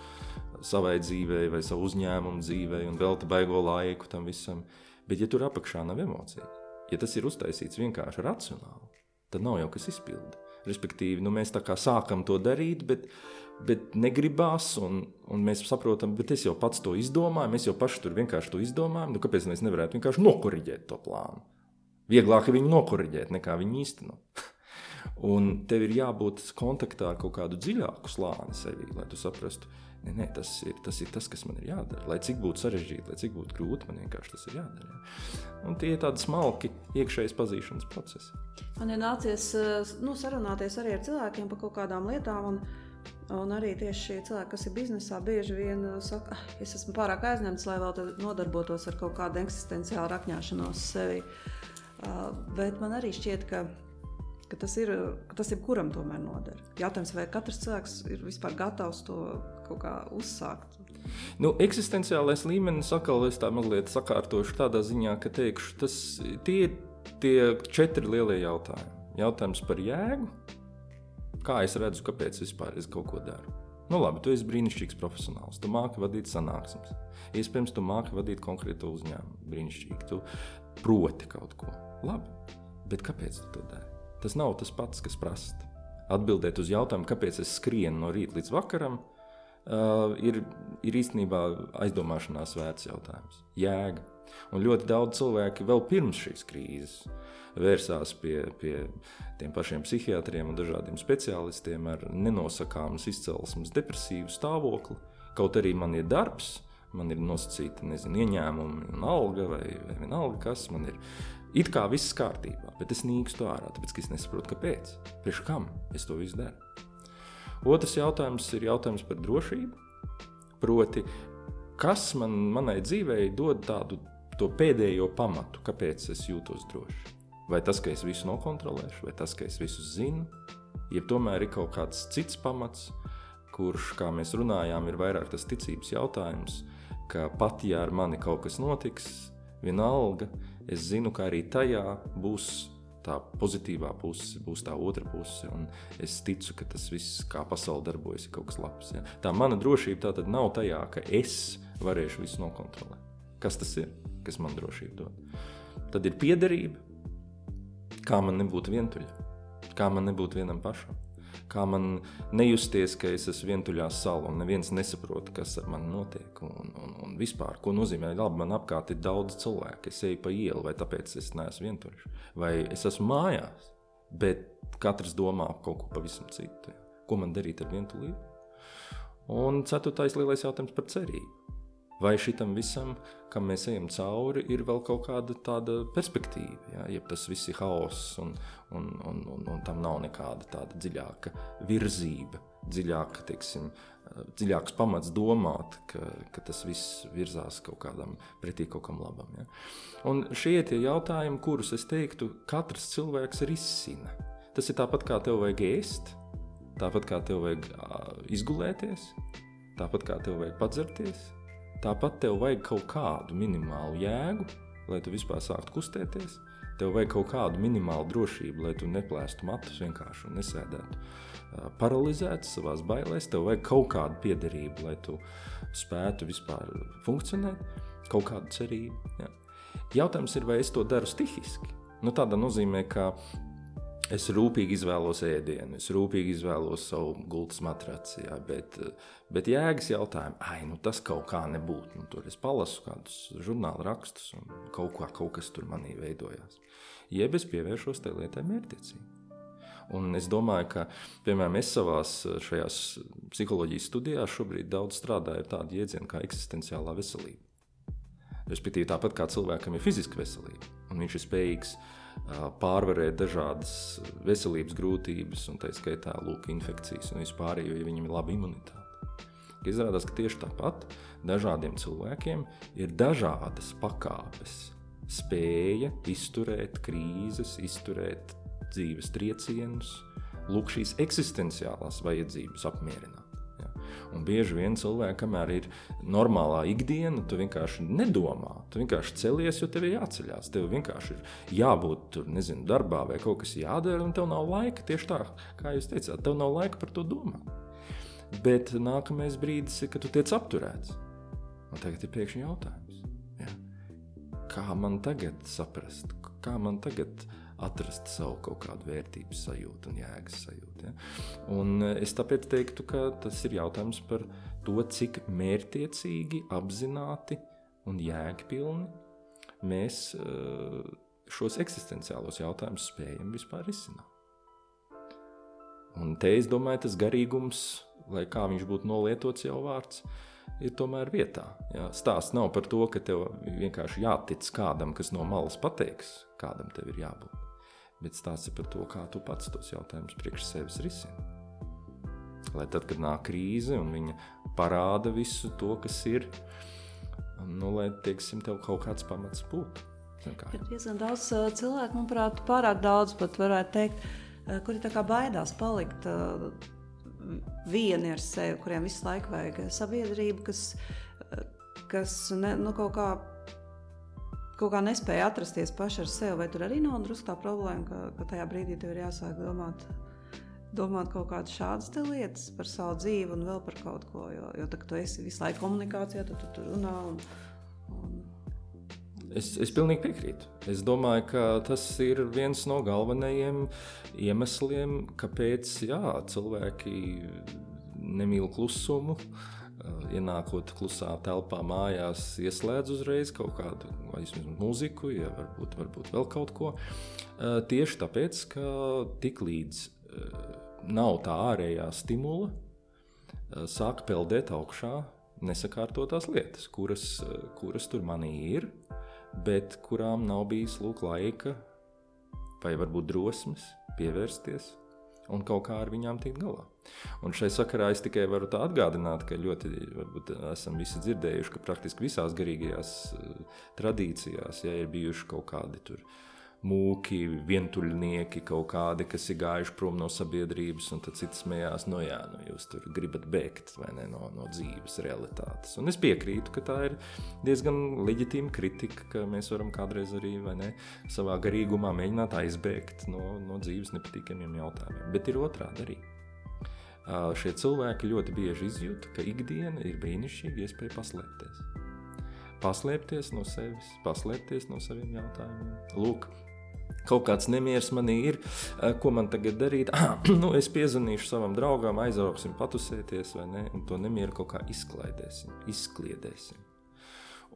savai dzīvei, vai savu uzņēmumu dzīvei, un velta baigo laiku tam visam. Bet, ja tur apakšā nav emociju, ja tas ir uztaisīts vienkārši racionāli, tad nav jau kas izpildīt. Respektīvi, nu, mēs tā kā sākam to darīt, bet, bet negribās, un, un mēs saprotam, bet es jau pats to izdomāju, mēs jau paši tur vienkārši to izdomājam. Nu, kāpēc mēs nevarētu vienkārši nokoriģēt to plānu? Vieglāk viņu nokoriģēt, nekā viņu īstenot. un tev ir jābūt kontaktā ar kaut kādu dziļāku slāni sevī, lai tu saprastu, Nē, nē, tas, ir, tas ir tas, kas man ir jādara. Lai cik būtu sarežģīti, lai cik būtu grūti, man vienkārši tas ir jādara. Jā. Un tie ir tādi smalki iekšējas pazīšanas procesi. Man ir nācies nu, sarunāties arī ar cilvēkiem par kaut kādām lietām. Un... Un arī tieši šie cilvēki, kas ir biznesā, bieži vien saka, ah, es esmu pārāk aizņemts, lai vēl nodarbotos ar kaut kādu eksistenciālu rakņāšanos sevi. Uh, bet man arī šķiet, ka, ka tas ir, ka tas ir kuram tomēr noder. Jautājums, vai katrs cilvēks ir vispār gatavs to kaut kā uzsākt. Nu, eksistenciālais līmenis atkal es tā mazliet sakārtošu tādā ziņā, ka teikšu, tas tie ir tie četri lielie jautājumi. Jautājums par jēgu, kā es redzu, kāpēc vispār es kaut ko daru. Nu, labi, tu esi brīnišķīgs profesionāls. Tu māki vadīt sanāksmes. Iespējams, tu māki vadīt konkrētu uzņēmumu. Brīnišķīgi. Tu proti kaut ko. Labi, bet kāpēc tu to dari? Tas nav tas pats, kas prasa. Atbildēt uz jautājumu, kāpēc es skrienu no rīta līdz vakaram, uh, ir, ir īstenībā aizdomāšanās vērts jautājums. Jēga. Un ļoti daudz cilvēku vēl pirms šīs krīzes vērsās pie, pie tiem pašiem psihiatriem un dažādiem specialistiem ar nenosakāmas izcelsmes depresīvu stāvokli. Kaut arī man ir darbs, man ir nosacīta nezinu, ieņēmumi, un alga vai, vai vienalga kas man ir. It kā viss kārtībā, bet es nīkstu ārā, tāpēc es nesaprotu, kāpēc. Priekš kam es to visu daru? Otrs jautājums ir jautājums par drošību. Proti, kas man, manai dzīvei dod tādu pēdējo pamatu, kāpēc es jūtos droši. Vai tas, ka es visu nokontrolēšu, vai tas, ka es visu zinu, ja tomēr ir kaut kāds cits pamats, kurš, kā mēs runājām, ir vairāk tas ticības jautājums, ka pat ja ar mani kaut kas notiks, vienalga, es zinu, ka arī tajā būs tā pozitīvā puse, būs tā otra puse. Es ticu, ka tas viss, kā pasaule darbojas, ir kaut kas labs. Ja? Tā mana drošība tā nav tajā, ka es varēšu visu nokontrolēt. Kas tas ir? kas man drošību dod. Tad ir piederība, kā man nebūtu vientuļa, kā man nebūtu vienam pašam. Kā man nejusties, ka es esmu vientuļā salā un neviens nesaprot, kas ar mani notiek. Un, un, un vispār, ko nozīmē, labi, man apkārt ir daudz cilvēku. Es eju pa ielu, vai tāpēc es neesmu vientuļš, vai es esmu mājās, bet katrs domā kaut ko pavisam citu. Ko man darīt ar vientulību? Un ceturtais lielais jautājums par cerību. Vai šitam visam, kam mēs ejam cauri, ir vēl kaut kāda tāda perspektīva. Ja, ja tas viss ir haoss un, un, un, un, un tam nav nekāda tāda dziļāka virzība, dziļāka, teiksim, dziļāks pamats domāt, ka, ka tas viss virzās kaut kādam pretī kaut kam labam. Ja. Un šie tie jautājumi, kurus es teiktu, katrs cilvēks risina. Tas ir tāpat kā tev vajag ēst, tāpat kā tev vajag izgulēties, tāpat kā tev vajag padzerties Tāpat tev vajag kaut kādu minimālu jēgu, lai tu vispār sāktu kustēties. Tev vajag kaut kādu minimālu drošību, lai tu neplēstu matus vienkārši un nesēdētu paralizēts savā bailēs. Tev vajag kaut kādu piederību, lai tu spētu vispār funkcionēt, kaut kādu cerību. Ja. Jautājums ir, vai es to daru stihiski. Nu, tādā nozīmē, ka Es rūpīgi izvēlos ēdienu, es rūpīgi izvēlos savu gultas matraci, jā, bet, bet jēgas jautājumu, ai, nu tas kaut kā nebūtu. Nu, tur es palasu kādus žurnāla rakstus un kaut, kā, kaut kas tur manī veidojās. Jeb es pievēršos tai lietai mērķiecīgi. Un es domāju, ka, piemēram, es savā psiholoģijas studijās šobrīd daudz strādāju ar tādu jēdzienu kā eksistenciālā veselība. Respektīvi, tāpat kā cilvēkam ir fiziska veselība, un viņš ir spējīgs uh, pārvarēt dažādas veselības grūtības, un tā skaitā lūk, infekcijas un vispār, jo ja viņam ir laba imunitāte. Izrādās, ka tieši tāpat dažādiem cilvēkiem ir dažādas pakāpes, spēja izturēt krīzes, izturēt dzīves triecienus, lūk, šīs eksistenciālās vajadzības apmierināt. Un bieži vien cilvēkam, kamēr ir normālā ikdiena, tu vienkārši nedomā. Tu vienkārši celies, jo tev ir jāceļās. Tev vienkārši ir jābūt tur, nezinu, darbā vai kaut kas jādara, un tev nav laika tieši tā, kā jūs teicāt, tev nav laika par to domāt. Bet nākamais brīdis ir, kad tu tiec apturēts. Un tagad ir pēkšņi jautājums, ja? kā man tagad saprast, kā man tagad saprast? Atrast savu kaut kādu vērtības sajūtu un jēgas sajūtu. Ja? Un eh, es tāpēc teiktu, ka tas ir jautājums par to, cik mērķiecīgi, apzināti un jēgpilni mēs eh, šos eksistenciālos jautājumus spējam vispār risināt. Un te es domāju, tas garīgums, lai kā viņš būtu nolietots jau vārds, ir tomēr vietā. Jā. Stāsts nav par to, ka tev vienkārši jātic kādam, kas no malas pateiks, kādam tev ir jābūt bet stāsti par to, kā tu pats tos jautājumus priekš sevis risini. Lai tad, kad nāk krīze un viņa parāda visu to, kas ir, nu, lai teiksim, tev kaut kāds pamats būtu. Ir diezgan daudz cilvēku, manuprāt, pārāk daudz pat varētu teikt, kuri tā kā baidās palikt vieni ar sevi, kuriem visu laiku vajag sabiedrību, kas, kas ne, nu, kaut kā kaut kā nespēja atrasties paši ar sevi, vai tur arī nav drusku tā problēma, ka, ka tajā brīdī tev ir jāsāk domāt, domāt kaut kādas šādas lietas par savu dzīvi un vēl par kaut ko. Jo, jo tā, tu esi visu laiku komunikācijā, tad tu tur runā. Un, un, Es, es pilnīgi piekrītu. Es domāju, ka tas ir viens no galvenajiem iemesliem, kāpēc jā, cilvēki nemīl klusumu. Uh, ienākot klusā telpā, mājās, ieslēdz uzreiz kaut kādu mūziku, ja varbūt, varbūt vēl kaut ko. Eh, tieši tāpēc, ka tiklīdz eh, nav tā ārējā stimula, sāk peldēt augšā nesakārtotās lietas, kuras, kuras tur manī ir, bet kurām nav bijis lūk laika vai varbūt drosmes pievērsties un kaut kā ar viņām tikt galā. Un šai sakarā es tikai varu atgādināt, ka ļoti varbūt, esam visi dzirdējuši, ka praktiski visās garīgajās uh, tradīcijās ja, ir bijuši kaut kādi tur mūki, vientuļnieki, kaut kādi, kas ir gājuši prom no sabiedrības, un tad cits smējās, no jā, nu jūs tur gribat bēgt ne, no, no dzīves realitātes. Un es piekrītu, ka tā ir diezgan leģitīma kritika, ka mēs varam kādreiz arī ne, savā garīgumā mēģināt aizbēgt no, no dzīves nepatīkamiem jautājumiem. Bet ir otrādi arī. Šie cilvēki ļoti bieži izjūt, ka ikdiena ir brīnišķīga iespēja paslēpties. Paslēpties no sevis, paslēpties no saviem jautājumiem. Lūk, kaut kāds nemieris manī ir, eh, ko man tagad darīt. Nu, es piezvanīšu savam draugam, aizbrauksim, patusēties, vai ne? Un to nemieru kaut kā izklaidēsim, izkliedēsim.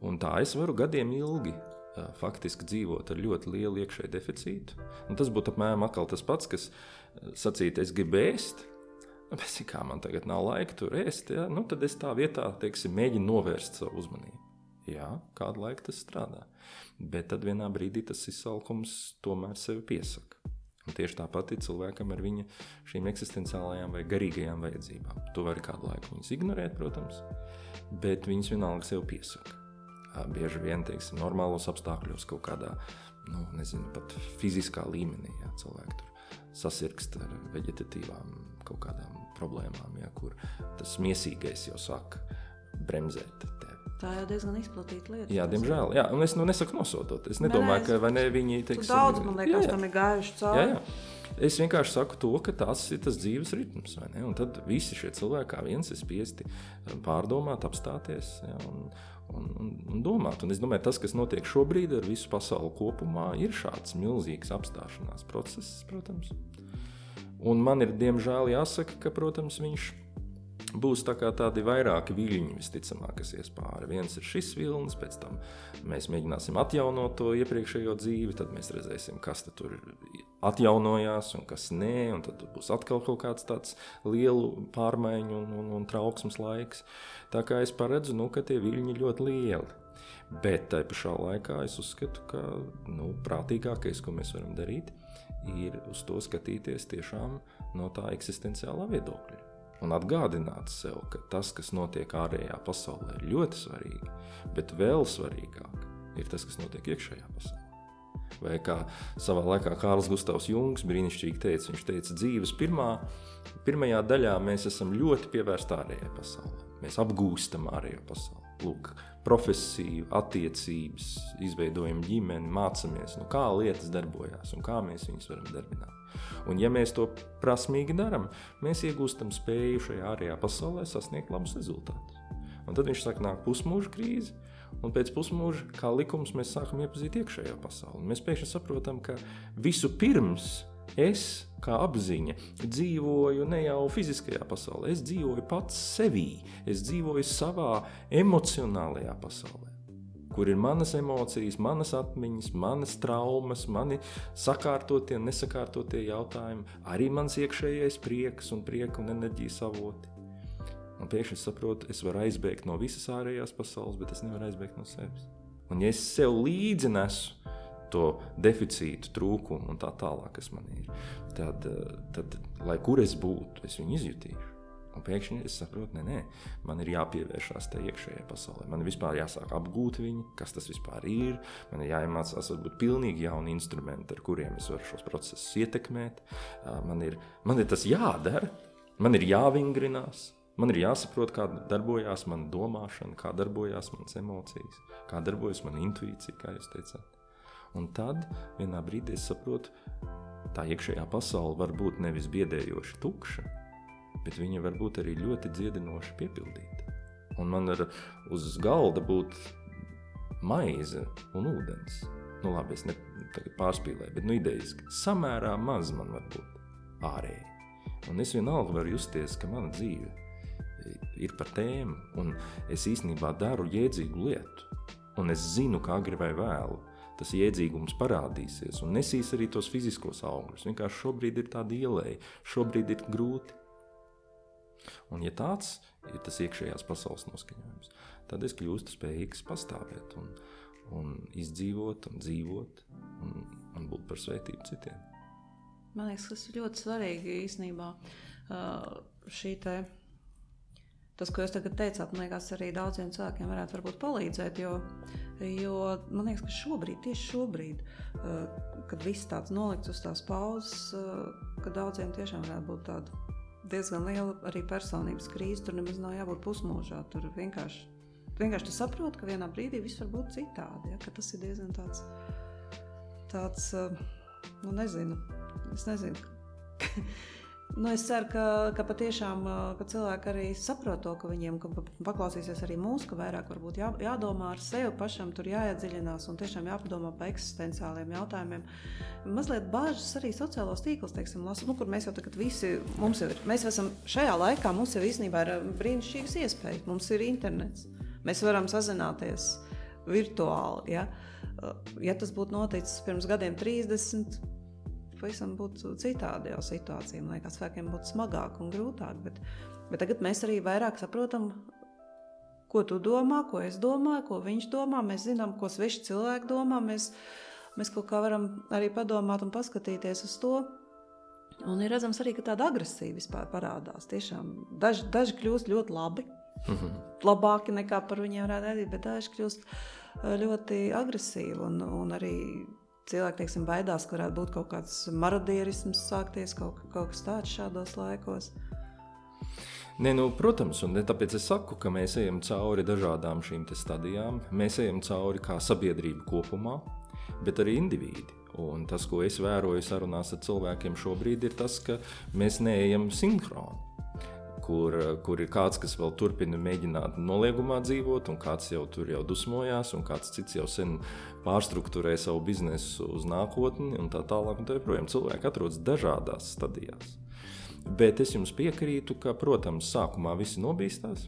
Un tā es varu gadiem ilgi eh, faktiski dzīvot ar ļoti lielu iekšēju deficītu. Un tas būtu apmēram tas pats, kas eh, sacīt, es gribu ēst, Bet, kā man tagad nav laika tur ēst, ja? nu, tad es tā vietā teiksim, mēģinu novērst savu uzmanību. Jā, kādu laiku tas strādā. Bet tad vienā brīdī tas izsalkums tomēr sevi piesaka. Un tieši tāpat ir cilvēkam ar viņa šīm eksistenciālajām vai garīgajām vajadzībām. Tu vari kādu laiku viņus ignorēt, protams, bet viņas vienalga sev piesaka. Bieži vien, teiksim, normālos apstākļos, kaut kādā, nu, nezinu, pat fiziskā līmenī, jā, cilvēki tur sasirgst ar veģetatīvām kaut kādām problēmām, jā, kur tas miesīgais jau sāk bremzēt Tā jau diezgan izplatīta lieta. Jā, diemžēl. Jā, un es nu, nesaku nosodot. Es nedomāju, nē, ka ne, viņi teiksim, daudz, man liekas, jā, jā. tam ir gājuši cauri. Jā, jā. Es vienkārši saku to, ka tas ir tas dzīves ritms. Un tad visi šie cilvēki, kā viens, ir spiesti pārdomāt, apstāties jā, un, un, un, un domāt. Un es domāju, tas, kas notiek šobrīd ar visu pasauli kopumā, ir šāds milzīgs apstāšanās process, protams. Un man ir diemžēl jāsaka, ka, protams, viņš ir būs tā tādi vairāki viļņi, visticamāk, kas ies pāri. Viens ir šis vilnis, pēc tam mēs mēģināsim atjaunot to iepriekšējo dzīvi, tad mēs redzēsim, kas tur atjaunojās un kas nē, un tad būs atkal kaut kāds tāds lielu pārmaiņu un, un, un trauksmes laiks. Tā kā es paredzu, nu, ka tie viļņi ļoti lieli. Bet tajā pašā laikā es uzskatu, ka nu, prātīgākais, ko mēs varam darīt, ir uz to skatīties tiešām no tā eksistenciālā viedokļa un atgādināt sev, ka tas, kas notiek ārējā pasaulē, ir ļoti svarīgi, bet vēl svarīgāk ir tas, kas notiek iekšējā pasaulē. Vai kā savā laikā Kārls Gustavs Jungs brīnišķīgi teica, viņš teica, dzīves pirmā, pirmajā daļā mēs esam ļoti pievērsti ārējai pasaulē. Mēs apgūstam ārējo pasauli. Lūk, profesiju, attiecības, izveidojam ģimeni, mācāmies, nu, kā lietas darbojas un kā mēs viņus varam darbināt. Un, ja mēs to prasmīgi darām, mēs iegūstam spēju šajā ārējā pasaulē sasniegt labus rezultātus. Un tad viņš saka, nāk pusmūža krīze. Un pēc pusmūža, kā likums, mēs sākam iepazīt iekšējo pasauli. Mēs pēkšņi saprotam, ka visu pirms es, kā apziņa, dzīvoju ne jau fiziskajā pasaulē, es dzīvoju pats sevī, es dzīvoju savā emocionālajā pasaulē kur ir manas emocijas, manas atmiņas, manas traumas, mani sakārtotie nesakārtotie jautājumi, arī mans iekšējais prieks un prieka un enerģijas avoti. Un pēkšņi es saprotu, es varu aizbēgt no visas ārējās pasaules, bet es nevaru aizbēgt no sevis. Un ja es sev līdzi nesu to deficītu, trūkumu un tā tālāk, kas man ir, tad, tad lai kur es būtu, es viņu izjutīšu. Un pēkšņi es saprotu, nē, nē, man ir jāpievēršās tai iekšējai pasaulē. Man vispār jāsāk apgūt viņu, kas tas vispār ir. Man ir jāiemācās, varbūt pilnīgi jauni instrumenti, ar kuriem es varu šos procesus ietekmēt. Man ir, man ir tas jādara, man ir jāvingrinās. Man ir jāsaprot, kā darbojas mana domāšana, kā darbojas manas emocijas, kā darbojas mana intuīcija, kā jūs teicāt. Un tad vienā brīdī es saprotu, tā iekšējā pasaule var būt nevis biedējoši tukša, bet viņa var būt arī ļoti dziedinoši piepildīta. Un man ir uz galda būt maize un ūdens. Nu, labi, es nepārspīlēju, bet nu, idejiski samērā maz man var būt ārēji. Un es vienalga varu justies, ka mana dzīve ir par tēmu, un es īstenībā daru jēdzīgu lietu. Un es zinu, kā vai vēlu tas jēdzīgums parādīsies un nesīs arī tos fiziskos augļus. Vienkārši šobrīd ir tāda ielēja, šobrīd ir grūti. Un, ja tāds ir tas iekšējās pasaules noskaņojums, tad es kļūstu spējīgs pastāvēt un, un izdzīvot un dzīvot un, un būt par svētību citiem. Man liekas, tas ir ļoti svarīgi īstenībā šī te. Tas, ko jūs tagad teicāt, man liekas, arī daudziem cilvēkiem varētu palīdzēt. Jo, jo man liekas, ka šobrīd, tieši šobrīd, kad viss tāds nolikts uz tās pauzes, ka daudziem tiešām varētu būt tāda diezgan liela arī personības krīze. Tur nemaz nav jābūt pusmūžā. Tur vienkārši, vienkārši tu saproti, ka vienā brīdī viss var būt citādi. Ja? Tas ir diezgan tāds, tāds nu, nezinu. Es nezinu. Nu, es ceru, ka, ka patiešām ka cilvēki arī saprot to, ka viņiem ka paklausīsies arī mūsu, ka vairāk varbūt jā, jādomā ar sevi pašam, tur jāiedziļinās un tiešām jāpadomā par eksistenciāliem jautājumiem. Mazliet bāžas arī sociālos tīklus, teiksim, lasu, nu, kur mēs jau tagad visi, mums jau ir, mēs esam šajā laikā, mums jau īstenībā ir brīnišķīgas iespējas, mums ir internets, mēs varam sazināties virtuāli, ja, ja tas būtu noticis pirms gadiem 30, pavisam būtu citādi jau situācija. Man liekas, cilvēkiem būtu smagāk un grūtāk. Bet, bet tagad mēs arī vairāk saprotam, ko tu domā, ko es domāju, ko viņš domā. Mēs zinām, ko sveši cilvēki domā. Mēs, mēs kaut kā varam arī padomāt un paskatīties uz to. Un ir redzams arī, ka tāda agresija vispār parādās. Tiešām daži, daži kļūst ļoti labi, mm -hmm. labāki nekā par viņiem varētu redzēt, bet daži kļūst eh, ļoti agresīvi. Un, un arī cilvēki teiksim, baidās, ka varētu būt kaut kāds marodierisms, sākties kaut, kaut kas tāds šādos laikos. Ne, nu, protams, un tāpēc es saku, ka mēs ejam cauri dažādām šīm stadijām. Mēs ejam cauri kā sabiedrība kopumā, bet arī indivīdi. Un tas, ko es vēroju sarunās ar cilvēkiem šobrīd, ir tas, ka mēs neejam sinhroni. Kur, kur ir kāds, kas vēl turpina mēģināt noliegumā dzīvot, un kāds jau tur jau dusmojās, un kāds cits jau sen pārstruktūrē savu biznesu uz nākotni, un tā tālāk. Un tā joprojām cilvēki atrodas dažādās stadijās. Bet es jums piekrītu, ka, protams, sākumā visi nobīstās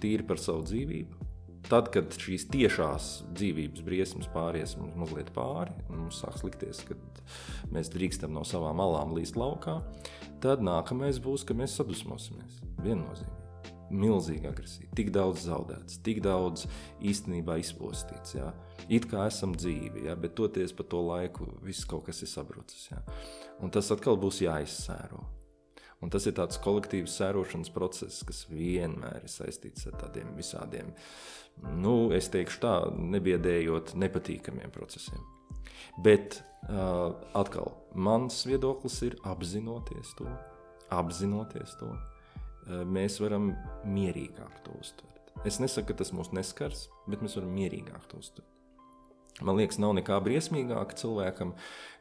tīri par savu dzīvību. Tad, kad šīs tiešās dzīvības briesmas pāries mums mazliet pāri, mums sāks likties, ka mēs drīkstam no savām malām līst laukā, tad nākamais būs, ka mēs sadusmosimies. Viennozīmīgi. Milzīga agresija, tik daudz zaudēts, tik daudz īstenībā izpostīts. Jā. It kā esam dzīvi, jā, bet toties pa to laiku viss kaut kas ir sabrucis. Jā. Un tas atkal būs jāizsēro. Un tas ir tāds kolektīvs sērošanas process, kas vienmēr ir saistīts ar tādiem visādiem nu, es teikšu tā, nebiedējot nepatīkamiem procesiem. Bet uh, atkal, mans viedoklis ir apzinoties to, apzinoties to, uh, mēs varam mierīgāk to uztvert. Es nesaku, ka tas mūs neskars, bet mēs varam mierīgāk to uztvert. Man liekas, nav nekā briesmīgāka cilvēkam,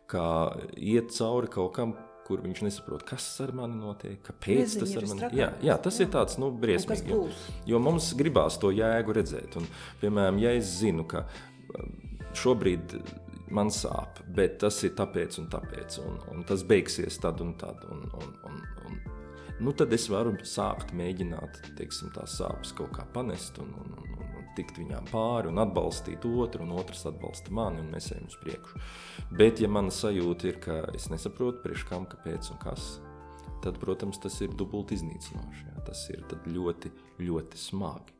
kā iet cauri kaut kam, kur viņš nesaprot, kas ar mani notiek, kāpēc tas ar mani jā, jā, tas jā. ir tāds nu, briesmīgi. Jo, jo mums gribās to jēgu redzēt. Un, piemēram, ja es zinu, ka um, šobrīd man sāp, bet tas ir tāpēc un tāpēc, un, un tas beigsies tad un tad. Un, un, un, un, nu, tad es varu sākt mēģināt teiksim, tās sāpes kaut kā panest un, un, un, tikt viņām pāri un atbalstīt otru, un otrs atbalsta mani, un mēs ejam uz priekšu. Bet, ja mana sajūta ir, ka es nesaprotu, priekš kam, kāpēc un kas, tad, protams, tas ir dubult iznīcinoši. Jā. Tas ir ļoti, ļoti smagi.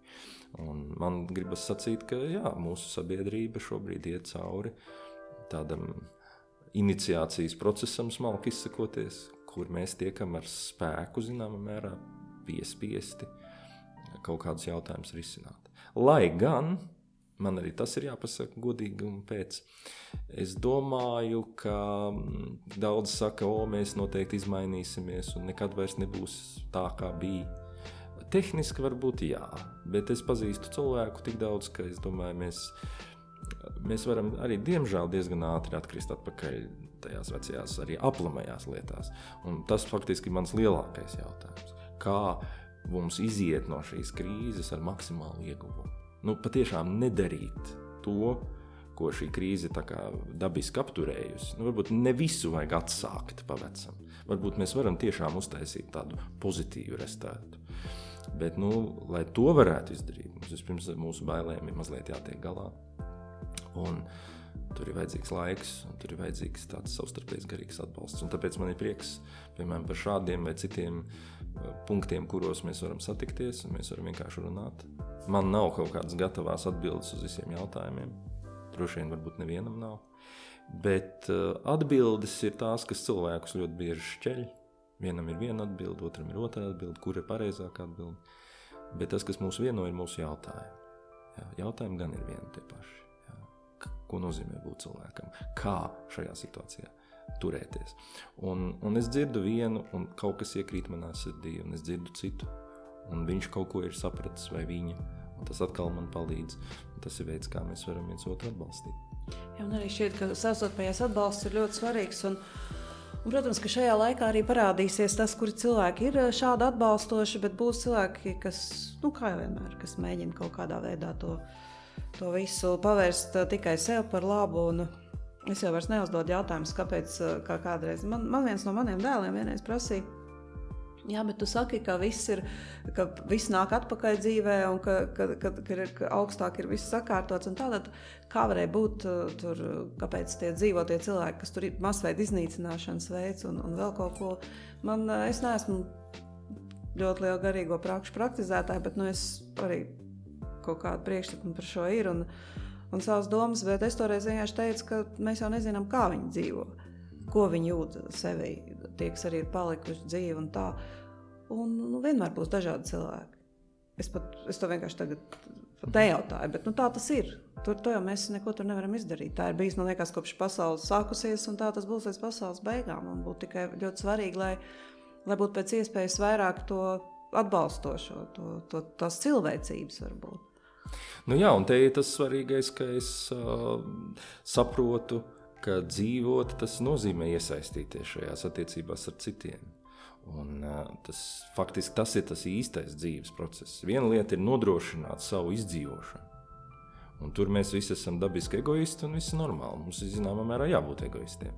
Un man gribas sacīt, ka jā, mūsu sabiedrība šobrīd iet cauri tādam iniciācijas procesam, smalki izsakoties, kur mēs tiekam ar spēku, zināmā mērā, piespiesti kaut kādus jautājumus risināt. Lai gan man arī tas ir jāpasaka godīgi un pēc. Es domāju, ka mm, daudz saka, o, mēs noteikti izmainīsimies un nekad vairs nebūs tā, kā bija. Tehniski varbūt jā, bet es pazīstu cilvēku tik daudz, ka es domāju, mēs, mēs varam arī diemžēl diezgan ātri atkrist atpakaļ tajās vecajās, arī aplamajās lietās. Un tas faktiski ir mans lielākais jautājums. Kā mums iziet no šīs krīzes ar maksimālu ieguvumu. Nu, patiešām nedarīt to, ko šī krīze dabiski apturējusi. Nu, varbūt ne visu vajag atsākt pavecam. Varbūt mēs varam tiešām uztaisīt tādu pozitīvu restartu. Bet, nu, lai to varētu izdarīt, mums vispirms mūsu bailēm ir mazliet jātiek galā. Un tur ir vajadzīgs laiks, un tur ir vajadzīgs tāds savstarpējs garīgs atbalsts. Un tāpēc man ir prieks piemēram, par šādiem vai citiem uh, punktiem, kuros mēs varam satikties un mēs varam vienkārši runāt. Man nav kaut kādas gatavās atbildes uz visiem jautājumiem. Droši vien, varbūt nevienam nav. Bet uh, atbildes ir tās, kas cilvēkus ļoti bieži šķeļ. Vienam ir viena atbilde, otram ir otra atbilde, kur ir pareizākā atbilde. Bet tas, kas mūs vieno, ir mūsu jautājumi. Jā, jautājumi gan ir vieni tie paši. Ko nozīmē būt cilvēkam? Kā šajā situācijā? turēties. Un, un es dzirdu vienu, un kaut kas iekrīt manā sirdī, un es dzirdu citu, un viņš kaut ko ir sapratis, vai viņa. Tas atkal man palīdz. Tas ir veids, kā mēs varam viens otru atbalstīt. Jā, un arī šķiet, ka savstarpējais atbalsts ir ļoti svarīgs. Un, un, protams, ka šajā laikā arī parādīsies tas, kuri cilvēki ir šādi atbalstoši, bet būs cilvēki, kas, nu, kā jau vienmēr, kas mēģina kaut kādā veidā to, to visu pavērst tikai sev par labu. Un, Es jau neuzdodu jautājumus, kāpēc. Kā kādreiz. Man, man viens no maniem dēliem vienreiz prasīja, Jā, bet tu saki, ka viss, ir, ka viss nāk atpakaļ dzīvē, un ka, ka, ka, ka, ka augstāk ir viss sakārtots. Tātad, kā varēja būt uh, tur, kāpēc tie dzīvotie cilvēki, kas tur ir masveida iznīcināšanas veids un, un vēl kaut ko. Man, es neesmu ļoti liela garīgo prakšu praktizētāja, bet nu, es arī kaut kādu priekšstatu par šo ir un, un savas domas, bet es toreiz vienkārši teicu, ka mēs jau nezinām, kā viņi dzīvo, ko viņi jūt sevī. Tie, kas arī ir palikuši dzīvi un tā. Un nu, vienmēr būs dažādi cilvēki. Es, pat, es to vienkārši tagad nejautāju, bet nu, tā tas ir. Tur jau mēs neko tur nevaram izdarīt. Tā ir bijis man liekas, kopš pasaules sākusies, un tā tas būs līdz pasaules beigām. Un būtu tikai ļoti svarīgi, lai, lai būtu pēc iespējas vairāk to atbalstošo, to, to, tās cilvēcības varbūt. Nu jā, un te ir tas svarīgais, ka es uh, saprotu, ka dzīvot tas nozīmē iesaistīties šajās attiecībās ar citiem. Un, uh, tas, faktiski tas ir tas īstais dzīves process. Viena lieta ir nodrošināt savu izdzīvošanu. Un tur mēs visi esam dabiski egoisti un viss ir normāli. Mums ir zināmā mērā jābūt egoistiem.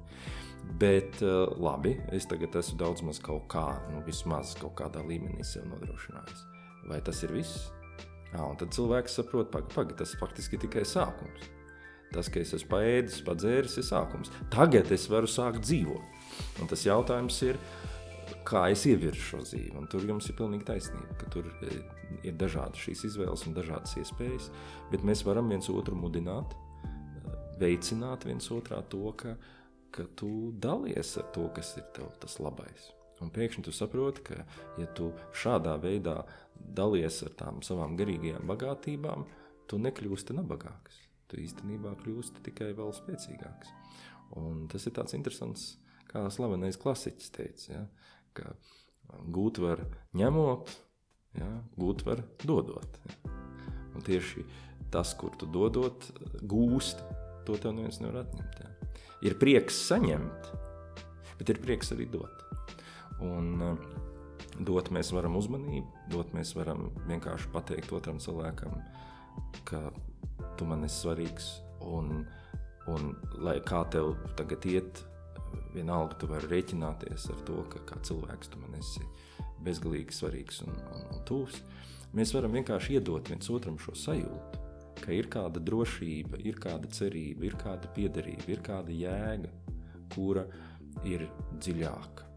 Bet uh, labi, es tagad esmu daudz maz kaut kā, nu, vismaz kaut kādā līmenī sev nodrošinājis. Vai tas ir viss? Jā, un tad cilvēks saprot, pagaidi, paga, tas faktiski tikai sākums. Tas, ka es esmu paēdis, padzēris, ir sākums. Tagad es varu sākt dzīvot. Un tas jautājums ir, uh, kā es ievirzu šo dzīvi. Un tur jums ir pilnīgi taisnība, ka tur e, ir dažādas šīs izvēles un dažādas iespējas, bet mēs varam viens otru mudināt, e, veicināt viens otrā to, ka, ka tu dalies ar to, kas ir tev tas labais. Un pēkšņi tu saproti, ka, ja tu šādā veidā dalies ar tām savām garīgajām bagātībām, tu nekļūsti nabagāks. Tu īstenībā kļūsti tikai vēl spēcīgāks. Un tas ir tāds interesants, kā slavenais klasiķis teica. Ja? ka gūt var ņemot, ja, gūt var dodot. Ja. Un tieši tas, kur tu dodot, gūst, to tev neviens nevar atņemt. Ja. Ir prieks saņemt, bet ir prieks arī dot. Un, uh, dot mēs varam uzmanību, dot mēs varam vienkārši pateikt otram cilvēkam, ka tu man esi svarīgs un, un lai kā tev tagad iet, vienalga tu vari rēķināties ar to, ka kā cilvēks tu man esi bezgalīgi svarīgs un, un, un tūs. Mēs varam vienkārši iedot viens otram šo sajūtu, ka ir kāda drošība, ir kāda cerība, ir kāda piederība, ir kāda jēga, kura ir dziļāka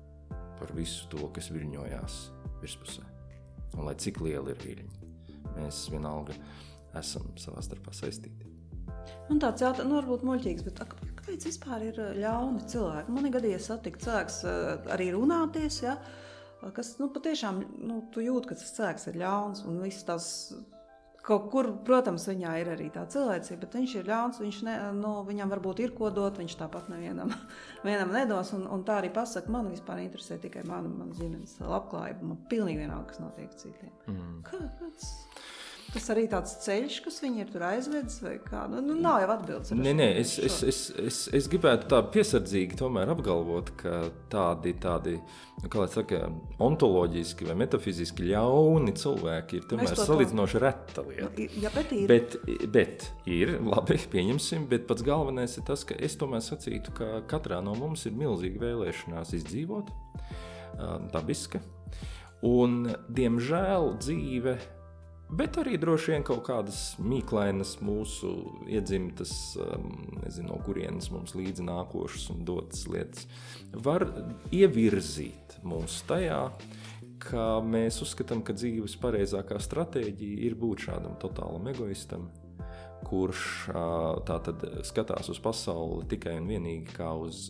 par visu to, kas viļņojās virspusē. Un lai cik liela ir viļņa, mēs vienalga esam savā starpā saistīti. Man tāds jautājums, nu, varbūt muļķīgs, bet kāpēc vispār ir ļauni cilvēki? Man ir gadījies satikt cilvēks arī runāties, ja, kas nu, patiešām nu, jūt, ka tas cilvēks ir ļauns un viss tas. Kaut kur, protams, viņā ir arī tā cilvēcība, bet viņš ir ļauns. Viņš ne, nu, viņam varbūt ir ko dot, viņš tāpat nevienam vienam nedos. Un, un tā arī pasakā, man vispār interesē tikai mana, mana ģimenes labklājība. Man pilnīgi vienalga, kas notiek citiem. Mm. Kā, kāds? Tas arī tāds ceļš, kas viņu ir tur aizvedis, vai kā? Nu, nu, nav jau atbildes. Nē, nē, es, es, es, es, es gribētu tā piesardzīgi apgalvot, ka tādi, tādi nu, kā lai saka, ontoloģiski vai metafiziski ļauni cilvēki ir tomēr salīdzinoši reta lieta. Nu, ja, bet ir. Bet, bet ir, labi, pieņemsim, bet pats galvenais ir tas, ka es tomēr sacītu, ka katrā no mums ir milzīga vēlēšanās izdzīvot, dabiska. Un, diemžēl, dzīve Bet arī droši vien kaut kādas mīklainas, mūsu iedzimtas, um, nezinu, no kurienes mums līdzi nākošas un dotas lietas, var ievirzīt mūs tajā, ka mēs uzskatām, ka dzīves pareizākā stratēģija ir būt šādam totālam egoistam, kurš tātad skatās uz pasauli tikai un vienīgi kā uz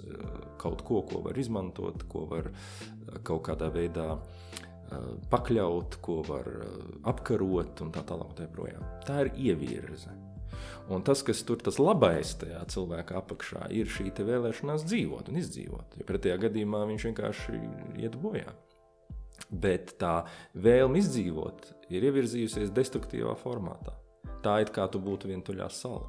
kaut ko, ko var izmantot, ko var kaut kādā veidā pakļaut, ko var apkarot un tā tālāk. Tā, tā ir ievirze. Un tas, kas tur tas labais tajā cilvēka apakšā, ir šī vēlēšanās dzīvot un izdzīvot. Jo pretējā gadījumā viņš vienkārši iet bojā. Bet tā vēlme izdzīvot ir ievirzījusies destruktīvā formātā. Tā it kā tu būtu vientuļā sala.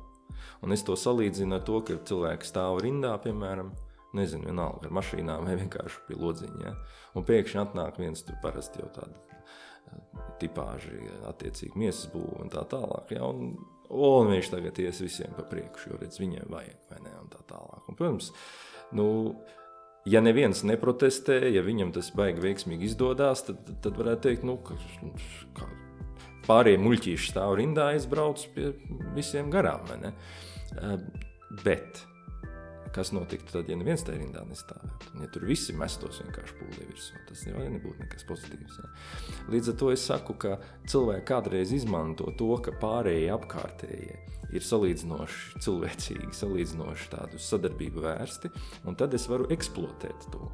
Un es to salīdzinu ar to, ka cilvēks stāv rindā, piemēram, nezinu, vienalga ar mašīnām vai vienkārši pie lodziņa. Ja? Un pēkšņi atnāk viens tur parasti jau tāda eh, tipāži, attiecīgi miesas būva un tā tālāk. Ja? Un, un viņš tagad ies visiem pa priekšu, jo redz, viņiem vajag, vai ne, un tā tālāk. Un, protams, nu, ja neviens neprotestē, ja viņam tas baigi veiksmīgi izdodas, tad, tad varētu teikt, nu, ka kā, pārējie muļķīši stāv rindā, aizbrauc pie visiem garām. Bet kas notiktu tad, ja neviens tajā rindā nestāvētu? Un, ja tur visi mestos vienkārši pūlī virsū, tas jau nebūtu nekas pozitīvs. Ja? Līdz ar to es saku, ka cilvēki kādreiz izmanto to, ka pārējie apkārtējie ir salīdzinoši cilvēcīgi, salīdzinoši tādu sadarbību vērsti, un tad es varu eksploatēt to.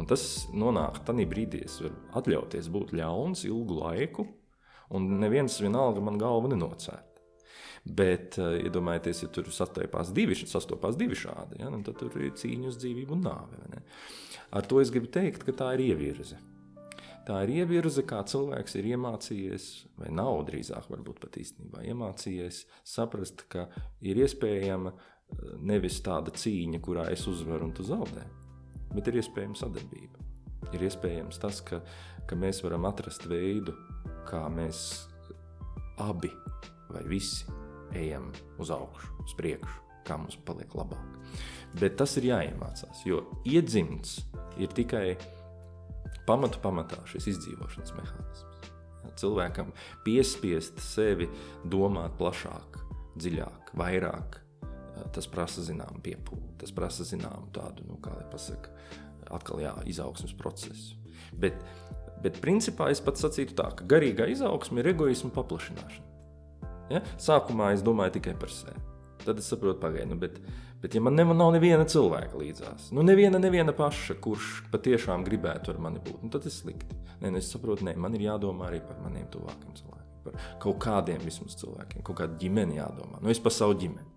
Un tas nonāk tādā brīdī, es varu atļauties būt ļauns ilgu laiku, un neviens vienalga man galvu nenocērt. Bet, uh, iedomājieties, ja tur sastopās divi, sastopās divi šādi, ja, nu, tad tur ir cīņa uz dzīvību un nāvi. Ar to es gribu teikt, ka tā ir ievirze. Tā ir ievirze, kā cilvēks ir iemācījies, vai nav drīzāk, varbūt pat īstenībā iemācījies saprast, ka ir iespējama eh, nevis tāda cīņa, kurā es uzvaru un tu zaudē, bet ir iespējama sadarbība. Ir iespējams tas, ka, ka mēs varam atrast veidu, kā mēs abi vai visi ejam uz augšu, uz priekšu, kā mums paliek labāk. Bet tas ir jāiemācās, jo iedzimts ir tikai pamatu pamatā šis izdzīvošanas mehānisms. Cilvēkam piespiest sevi domāt plašāk, dziļāk, vairāk, tas prasa zināmu piepūli, tas prasa zināmu tādu, nu, kā lai pasaka, atkal jā, izaugsmas procesu. Bet, bet principā es pats sacītu tā, ka garīgā izaugsme ir egoisma paplašināšana. Ja? Sākumā es domāju tikai par sevi. Tad es saprotu, pagaidu, nu, bet, bet ja man ne, nav neviena cilvēka līdzās, nu neviena, neviena paša, kurš patiešām gribētu ar mani būt, nu, tad ir slikti. Nē, nu, es saprotu, nē, man ir jādomā arī par maniem tuvākiem cilvēkiem, par kaut kādiem vismaz cilvēkiem, kaut kādu ģimeni jādomā. Nu, es par savu ģimeni.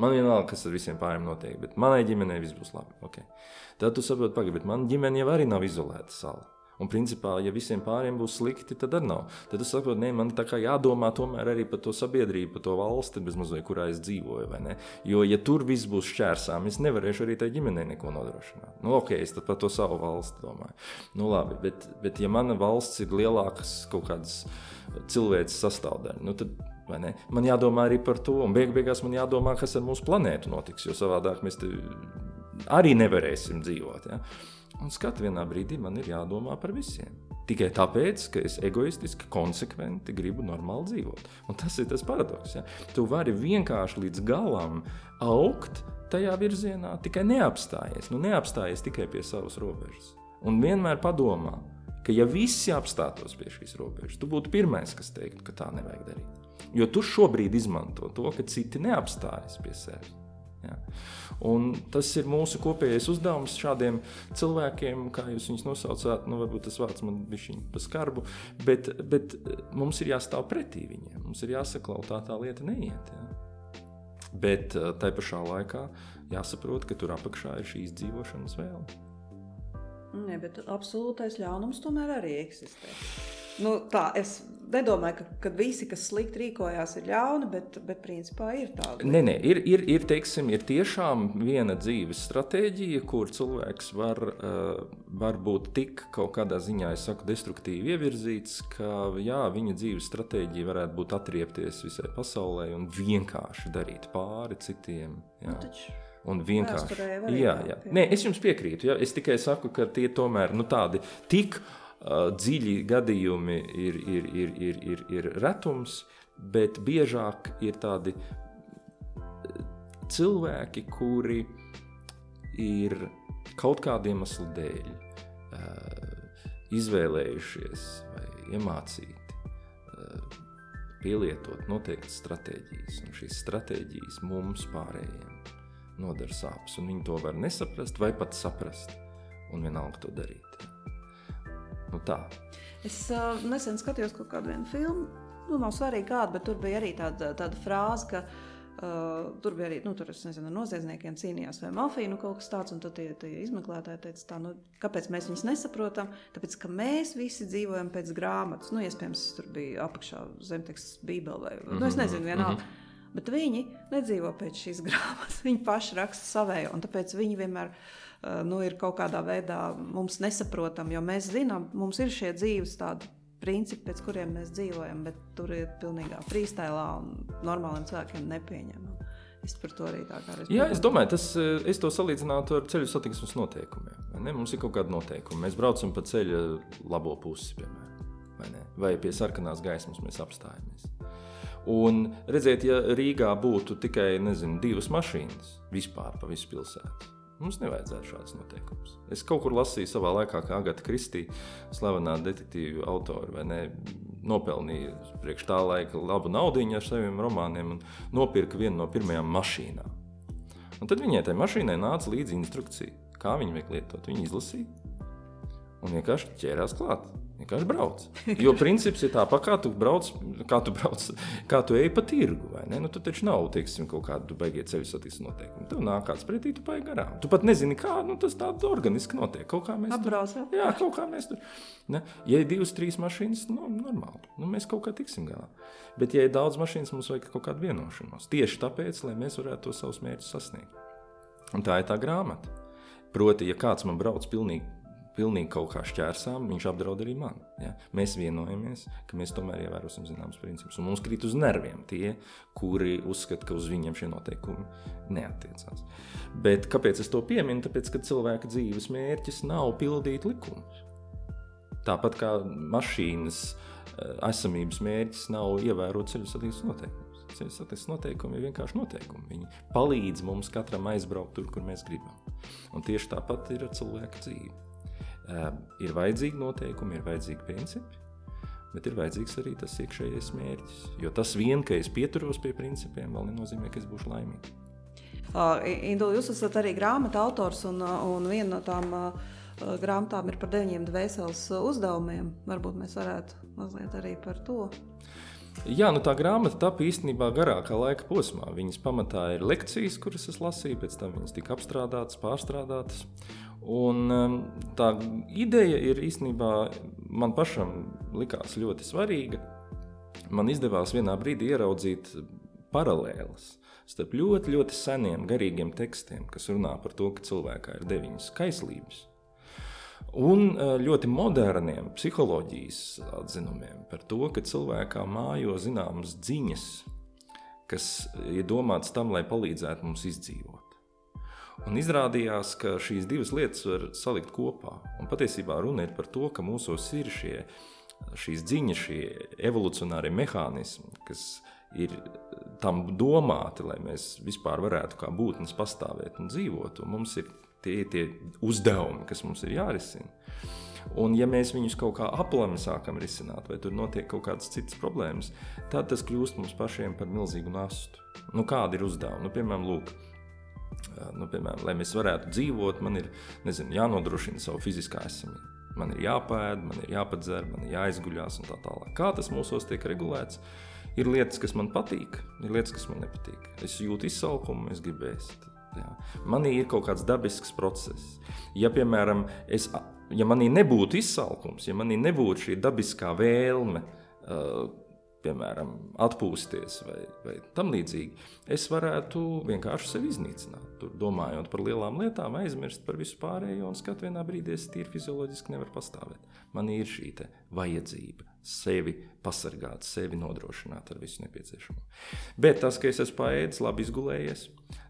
Man vienalga, kas ar visiem pārējiem notiek, bet manai ģimenei viss būs labi. Okay. Tad tu saproti, pagaidi, bet mana ģimene jau arī nav izolēta sala. Un, principā, ja visiem pāriem būs slikti, tad arī nav. Tad es saprotu, ka man tā kā jādomā arī par to sabiedrību, par to valsti, mazliet, kurā es dzīvoju. Jo, ja tur viss būs šķērsām, es nevarēšu arī tai ģimenei neko nodrošināt. Nu, ok, es par to savu valsti domāju. Nu, labi, bet, bet ja mana valsts ir lielākas kaut kādas cilvēces sastāvdaļa, nu, tad Man jādomā arī par to, un beig beigās man jādomā, kas ar mūsu planētu notiks, jo savādāk mēs arī nevarēsim dzīvot. Ja? Un skatu vienā brīdī man ir jādomā par visiem. Tikai tāpēc, ka es egoistiski, konsekventi gribu normāli dzīvot. Un tas ir tas paradoks. Ja? Tu vari vienkārši līdz galam augt tajā virzienā, tikai neapstājies. Nu, neapstājies tikai pie savas robežas. Un vienmēr padomā, ka ja visi apstātos pie šīs robežas, tu būtu pirmais, kas teiktu, ka tā nevajag darīt. Jo tu šobrīd izmanto to, ka citi neapstājas pie sevis. Ja. Un tas ir mūsu kopējais uzdevums šādiem cilvēkiem, kā jūs viņus nosaucāt. Nu, varbūt tas vārds man bija pa skarbu, bet, bet mums ir jāstāv pretī viņiem. Mums ir jāsaka, tā lieta neiet. Ja. Bet eh, tai pašā laikā jāsaprot, ka tur apakšā ir šī izdzīvošanas vēlme. Nē, bet absolūtais ļaunums tomēr arī eksistē. Nu, tā, es nedomāju, ka, ka visi, kas slikti rīkojās, ir ļauni, bet, bet principā ir tāda. Nē, nē, ir, ir, ir, teiksim, ir tiešām viena dzīves stratēģija, kur cilvēks var, uh, var būt tik kaut kādā ziņā, es saku, destruktīvi ievirzīts, ka jā, viņa dzīves stratēģija varētu būt atriepties visai pasaulē un vienkārši darīt pāri citiem. Jā. Nu, taču un vienkārši. Jā, jā. Nē, es jums piekrītu. Jā. Es tikai saku, ka tie tomēr nu, tādi tik dziļi gadījumi ir, ir, ir, ir, ir, ir retums, bet biežāk ir tādi cilvēki, kuri ir kaut kādiem iemeslu dēļ izvēlējušies vai iemācīti pielietot noteiktas stratēģijas, un šīs stratēģijas mums pārējiem nodara sāpes, un viņi to var nesaprast, vai pat saprast, un vienalga to darīt. Nu, tā. Es uh, nesen skatījos kaut kādu filmu, nu, nav svarīgi kādu, bet tur bija arī tāda, tāda frāze, ka uh, tur bija arī, nu, tur es nezinu, noziedzniekiem cīnījās vai mafija, nu, kaut kas tāds, un tad tie, tie izmeklētāji teica, tā, nu, kāpēc mēs viņus nesaprotam? Tāpēc, ka mēs visi dzīvojam pēc grāmatas, nu, iespējams, tur bija apakšā zemteksts bībeli vai, mm -hmm, nu, es nezinu, vienalga. Mm -hmm. Bet viņi nedzīvo pēc šīs grāmatas. Viņi paši raksta savējo, un tāpēc viņi vienmēr uh, nu, ir kaut kādā veidā mums nesaprotami. Jo mēs zinām, mums ir šie dzīves tādi principi, pēc kuriem mēs dzīvojam, bet tur ir pilnīgā freestēlā un normāliem cilvēkiem nepieņemama. Es par to arī tā kā esmu. Jā, es domāju, tas, eh, es to salīdzinātu ar ceļu satiksmes noteikumiem. Ne? Mums ir kaut kāda noteikuma. Mēs braucam pa ceļa labo pusi, piemēram, vai, ne? vai pie sarkanās gaismas mēs apstājamies. Un redziet, ja Rīgā būtu tikai nezinu, divas mašīnas vispār pa visu pilsētu, mums nevajadzētu šādas noteikumus. Es kaut kur lasīju savā laikā, kā Agata Kristīna, slavenā detektīva autora, vai ne, nopelnīja priekš tā laika labu naudu ar saviem romāniem un nopirka vienu no pirmajām mašīnām. Un tad viņai tajā mašīnai nāca līdzi instrukcija, kā viņu vajag lietot. Viņa izlasīja un vienkārši ķērās klāt. Vienkārši brauc. Jo princips ir tāpat, kā tu brauc, kā tu, brauc, kā tu ej pa tirgu. Nu, tu taču nav teiksim, kaut kāda beigie ceļu satiksmes noteikumi. Tev nāk kāds pretī, tu paiet garām. Tu pat nezini, kā nu, tas tāds organiski notiek. Kaut kā mēs Atbrauc, tur jā, kaut kā mēs tur. Ne? Ja ir divas, trīs mašīnas, nu, normāli. Nu, mēs kaut kā tiksim galā. Bet, ja ir daudz mašīnas, mums vajag kaut kādu vienošanos. Tieši tāpēc, lai mēs varētu to savus mērķus sasniegt. Un tā ir tā grāmata. Proti, ja kāds man brauc pilnīgi pilnīgi kaut kā šķērsām, viņš apdraud arī mani. Ja? Mēs vienojamies, ka mēs tomēr ievērosim zināmas principus. Un mums krīt uz nerviem tie, kuri uzskata, ka uz viņiem šie noteikumi neatiecās. Bet kāpēc es to pieminu? Tāpēc, ka cilvēka dzīves mērķis nav pildīt likumus. Tāpat kā mašīnas eh, esamības mērķis nav ievērot ceļu satiksmes noteikumus. Ceļu satiksmes noteikumi ir vienkārši noteikumi. Viņi palīdz mums katram aizbraukt tur, kur mēs gribam. Un tieši tāpat ir ar cilvēku dzīvi. Ir vajadzīgi noteikumi, ir vajadzīgi principi, bet ir vajadzīgs arī tas iekšējais mērķis. Jo tas vien, ka es pieturos pie principiem, vēl nenozīmē, ka es būšu laimīgs. Uh, Indula, jūs esat arī grāmatu autors, un, un viena no tām uh, grāmatām ir par deviņiem dvēseles uzdevumiem. Varbūt mēs varētu mazliet arī par to. Jā, nu tā grāmata tapu īstenībā garākā laika posmā. Viņas pamatā ir lekcijas, kuras es lasīju, pēc tam viņas tika apstrādātas, pārstrādātas. Un, um, tā ideja ir īstenībā man pašam likās ļoti svarīga. Man izdevās vienā brīdī ieraudzīt paralēlas starp ļoti, ļoti seniem garīgiem tekstiem, kas runā par to, ka cilvēkā ir deviņas kaislības, un uh, ļoti moderniem psiholoģijas atzinumiem par to, ka cilvēkā mājo zināmas dziņas, kas ir domātas tam, lai palīdzētu mums izdzīvot. Un izrādījās, ka šīs divas lietas var salikt kopā. Un patiesībā runa ir par to, ka mūsos ir šie, šīs dziņas, šie evolucionārie mehānismi, kas ir tam domāti, lai mēs vispār varētu kā būtnes pastāvēt un dzīvot. Un mums ir tie, tie uzdevumi, kas mums ir jārisina. Un, ja mēs viņus kaut kā aplami sākam risināt, vai tur notiek kaut kādas citas problēmas, tad tas kļūst mums pašiem par milzīgu nastu. Nu, kādi ir uzdevumi? Nu, piemēram, lūk, Nu, piemēram, lai mēs varētu dzīvot, man ir nezinu, jānodrošina savu fiziskā esamību. Man ir jāpēd, man ir jāpadzer, man ir jāizguļās un tā tālāk. Kā tas mūsos tiek regulēts? Ir lietas, kas man patīk, ir lietas, kas man nepatīk. Es jūtu izsalkumu, es gribu ēst. Jā. Manī ir kaut kāds dabisks process. Ja, piemēram, es, ja manī nebūtu izsalkums, ja manī nebūtu šī dabiskā vēlme uh, piemēram, atpūsties vai, vai tam līdzīgi, es varētu vienkārši sevi iznīcināt. Tur domājot par lielām lietām, aizmirst par visu pārējo un skat vienā brīdī es tīri fizioloģiski nevaru pastāvēt. Man ir šī vajadzība sevi pasargāt, sevi nodrošināt ar visu nepieciešamo. Bet tas, ka es esmu paēdis, labi izgulējies,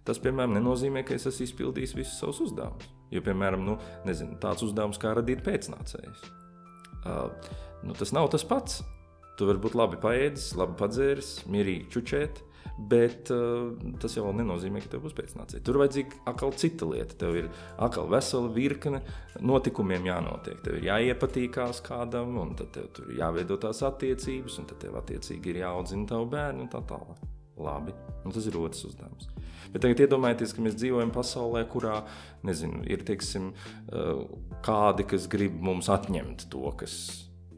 tas, piemēram, nenozīmē, ka es esmu izpildījis visus savus uzdevumus. Jo, piemēram, nu, nezinu, tāds uzdevums kā radīt pēcnācējus. Uh, nu, tas nav tas pats. Tu vari būt labi paēdis, labi padzēris, mierīgi čučēt, bet uh, tas jau nenozīmē, ka tev būs pēcnācēji. Tur vajadzīga atkal cita lieta. Tev ir atkal vesela virkne notikumiem jānotiek. Tev ir jāiepatīkās kādam, un tad tev tur jāveido tās attiecības, un tad tev attiecīgi ir jāaudzina tavu bērnu un tā tālāk. Labi, un tas ir otrs uzdevums. Bet tagad iedomājieties, ka mēs dzīvojam pasaulē, kurā nezinu, ir teiksim, uh, kādi, kas grib mums atņemt to, kas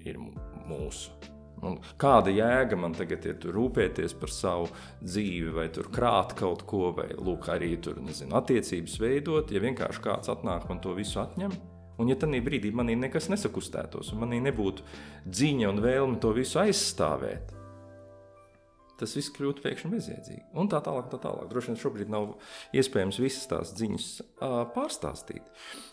ir mūsu. Un kāda jēga man tagad ir rūpēties par savu dzīvi, vai tur krāt kaut ko, vai lūk, arī tur nezinu, attiecības veidot, ja vienkārši kāds atnāk man to visu atņem. Un, ja tajā brīdī manī nekas nesakustētos, un manī nebūtu dziņa un vēlme to visu aizstāvēt, tas viss kļūtu pēkšņi bezjēdzīgi. Un tā tālāk, tā tālāk. Droši vien šobrīd nav iespējams visas tās ziņas uh, pārstāstīt.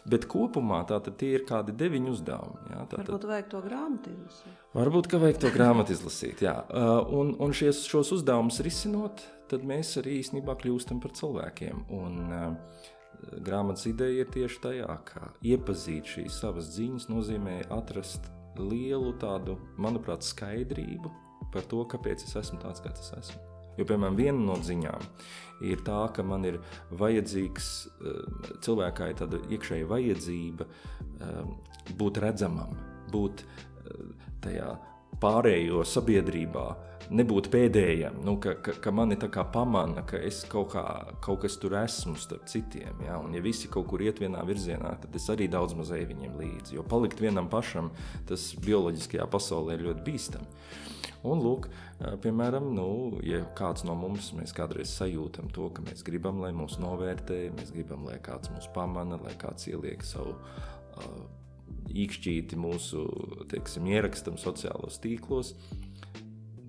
Bet kopumā tie ir kādi deviņi uzdevumi. Jā, tā, Varbūt vajag to grāmatu izlasīt. Varbūt, ka vajag to grāmatu izlasīt. Jā. Uh, un, un šies, šos uzdevumus risinot, tad mēs arī īstenībā kļūstam par cilvēkiem. Un, uh, grāmatas ideja ir tieši tajā, ka iepazīt šīs savas ziņas nozīmē atrast lielu tādu, manuprāt, skaidrību par to, kāpēc es esmu tāds, kāds es esmu. Jo, piemēram, viena no ziņām ir tā, ka man ir vajadzīgs, eh, cilvēkā ir tāda iekšēja vajadzība eh, būt redzamam, būt eh, tajā pārējo sabiedrībā, nebūt pēdējam, nu, ka, ka, ka mani tā kā pamana, ka es kaut, kā, kaut kas tur esmu starp citiem. Ja? Un, ja visi kaut kur iet vienā virzienā, tad es arī daudz maz eju viņiem līdzi. Jo palikt vienam pašam, tas bioloģiskajā pasaulē ir ļoti bīstami. Un, lūk, piemēram, nu, ja kāds no mums kādreiz sajūtam to, ka mēs gribam, lai mūs novērtē, mēs gribam, lai kāds mūs pamana, lai kāds ieliek savu uh, īkšķīti mūsu teiksim, ierakstam sociālos tīklos,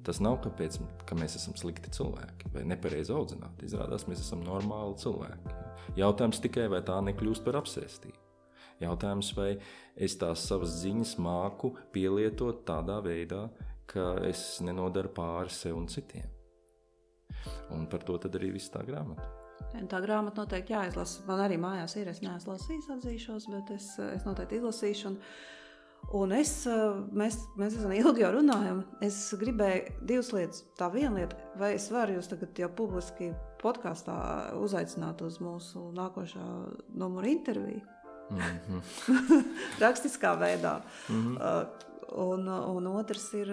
Tas nav tāpēc, ka mēs esam slikti cilvēki vai nepareizi audzināti. Izrādās, mēs esam normāli cilvēki. Jautājums tikai, vai tā nekļūst par apsēstību. Jautājums, vai es tās savas ziņas māku pielietot tādā veidā, ka es nenodaru pāri sev un citiem. Un par to arī viss tā grāmata. Tā grāmata noteikti jāizlasa. Man arī mājās ir. Es neesmu lasījis, atzīšos, bet es, es noteikti izlasīšu. Un Un es, mēs, mēs esam ilgi jau runājam. Es gribēju divas lietas. Tā viena lieta, vai es varu jūs tagad jau publiski podkāstā uzaicināt uz mūsu nākošā numura interviju? Mm -hmm. Rakstiskā veidā. Mm -hmm. uh, un, un otrs ir,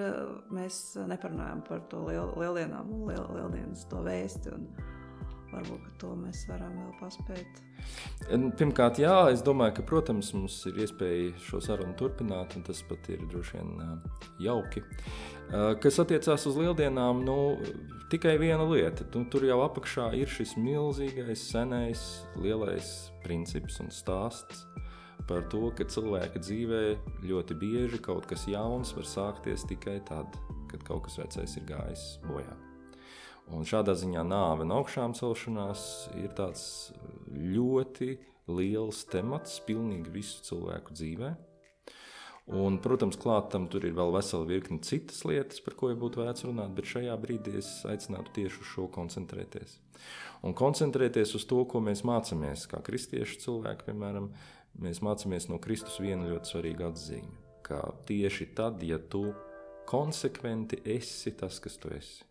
mēs neparunājam par to liel, lieldienām, liel, lieldienas to vēsti. Un, varbūt to mēs varam vēl paspēt. Pirmkārt, jā, es domāju, ka, protams, mums ir iespēja šo sarunu turpināt, un tas pat ir droši vien jauki. Kas attiecās uz lieldienām, nu, tikai viena lieta. Tur jau apakšā ir šis milzīgais, senais, lielais princips un stāsts par to, ka cilvēka dzīvē ļoti bieži kaut kas jauns var sākties tikai tad, kad kaut kas vecais ir gājis bojā. Un šādā ziņā nāve un augšām celšanās ir tāds ļoti liels temats pilnīgi visu cilvēku dzīvē. Un, protams, klāt tam tur ir vēl vesela virkne citas lietas, par ko būtu vērts runāt, bet šajā brīdī es aicinātu tieši uz šo koncentrēties. Un koncentrēties uz to, ko mēs mācāmies, kā kristiešu cilvēki, piemēram, mēs mācāmies no Kristus vienu ļoti svarīgu atziņu, ka tieši tad, ja tu konsekventi esi tas, kas tu esi,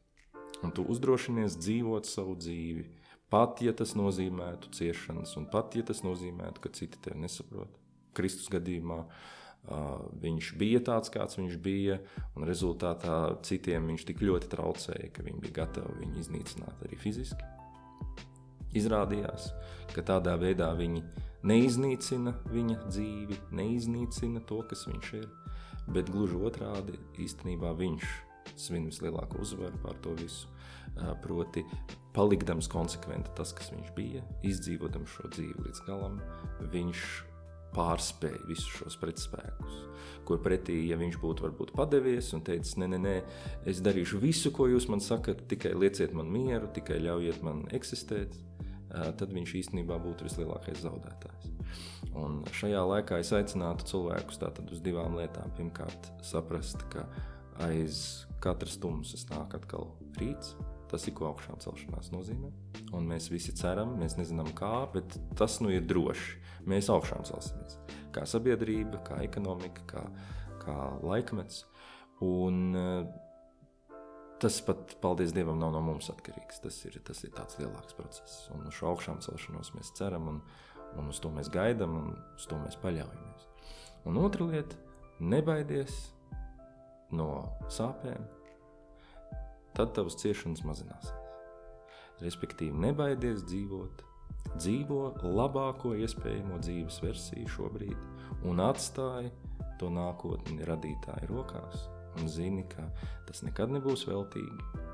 un tu uzdrošinies dzīvot savu dzīvi, pat ja tas nozīmētu ciešanas, un pat ja tas nozīmētu, ka citi tevi nesaprot. Kristus gadījumā uh, viņš bija tāds, kāds viņš bija, un rezultātā citiem viņš tik ļoti traucēja, ka viņi bija gatavi viņu iznīcināt arī fiziski. Izrādījās, ka tādā veidā viņi neiznīcina viņa dzīvi, neiznīcina to, kas viņš ir, bet gluži otrādi īstenībā viņš svin vislielāko uzvaru pār to visu. Proti, palikdams konsekventi tas, kas viņš bija, izdzīvodams šo dzīvi līdz galam, viņš pārspēja visus šos pretspēkus. Ko pretī, ja viņš būtu varbūt padevies un teicis, nē, nē, nē, es darīšu visu, ko jūs man sakat, tikai lieciet man mieru, tikai ļaujiet man eksistēt, tad viņš īstenībā būtu vislielākais zaudētājs. Un šajā laikā es aicinātu cilvēkus uz divām lietām. Pirmkārt, saprast, ka aiz katras tumsas nāk atkal rīts. Tas ir ko augšām celšanās nozīmē. Un mēs visi ceram, mēs nezinām, kā, bet tas nu ir droši. Mēs augšām celsimies. Kā sabiedrība, kā ekonomika, kā, kā laikmets. Un, eh, tas pat, paldies Dievam, nav no mums atkarīgs. Tas ir, tas ir tāds lielāks process. Un uz šo augšām celšanos mēs ceram, un, un uz to mēs gaidām, un uz to mēs paļaujamies. Un otra lieta - nebaidies no sāpēm, tad tavas ciešanas mazināsies. Respektīvi, nebaidies dzīvot, dzīvo labāko iespējamo dzīves versiju šobrīd un atstāj to nākotni radītāju rokās un zini, ka tas nekad nebūs veltīgi.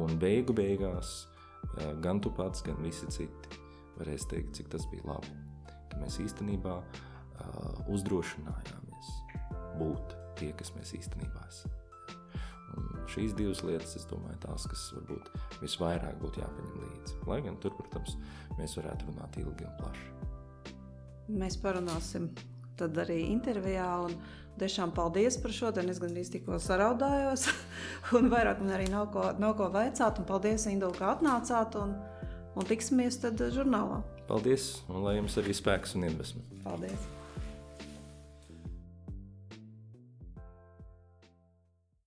Un beigu beigās eh, gan tu pats, gan visi citi varēs teikt, cik tas bija labi. Ka mēs īstenībā uh, uzdrošinājāmies būt tie, kas mēs īstenībā esam. Un šīs divas lietas, es domāju, tās, kas varbūt visvairāk būtu jāpaņem līdzi. Lai gan tur, protams, mēs varētu runāt ilgi un plaši. Mēs parunāsim tad arī intervijā. Un tiešām paldies par šodien. Es gandrīz tikko saraudājos, un vairāk man arī nav ko, nav ko vaicāt. Un paldies, Indula, ka atnācāt. Un un tiksimies tad žurnālā. Paldies, un lai jums arī spēks un iedvesma. Paldies!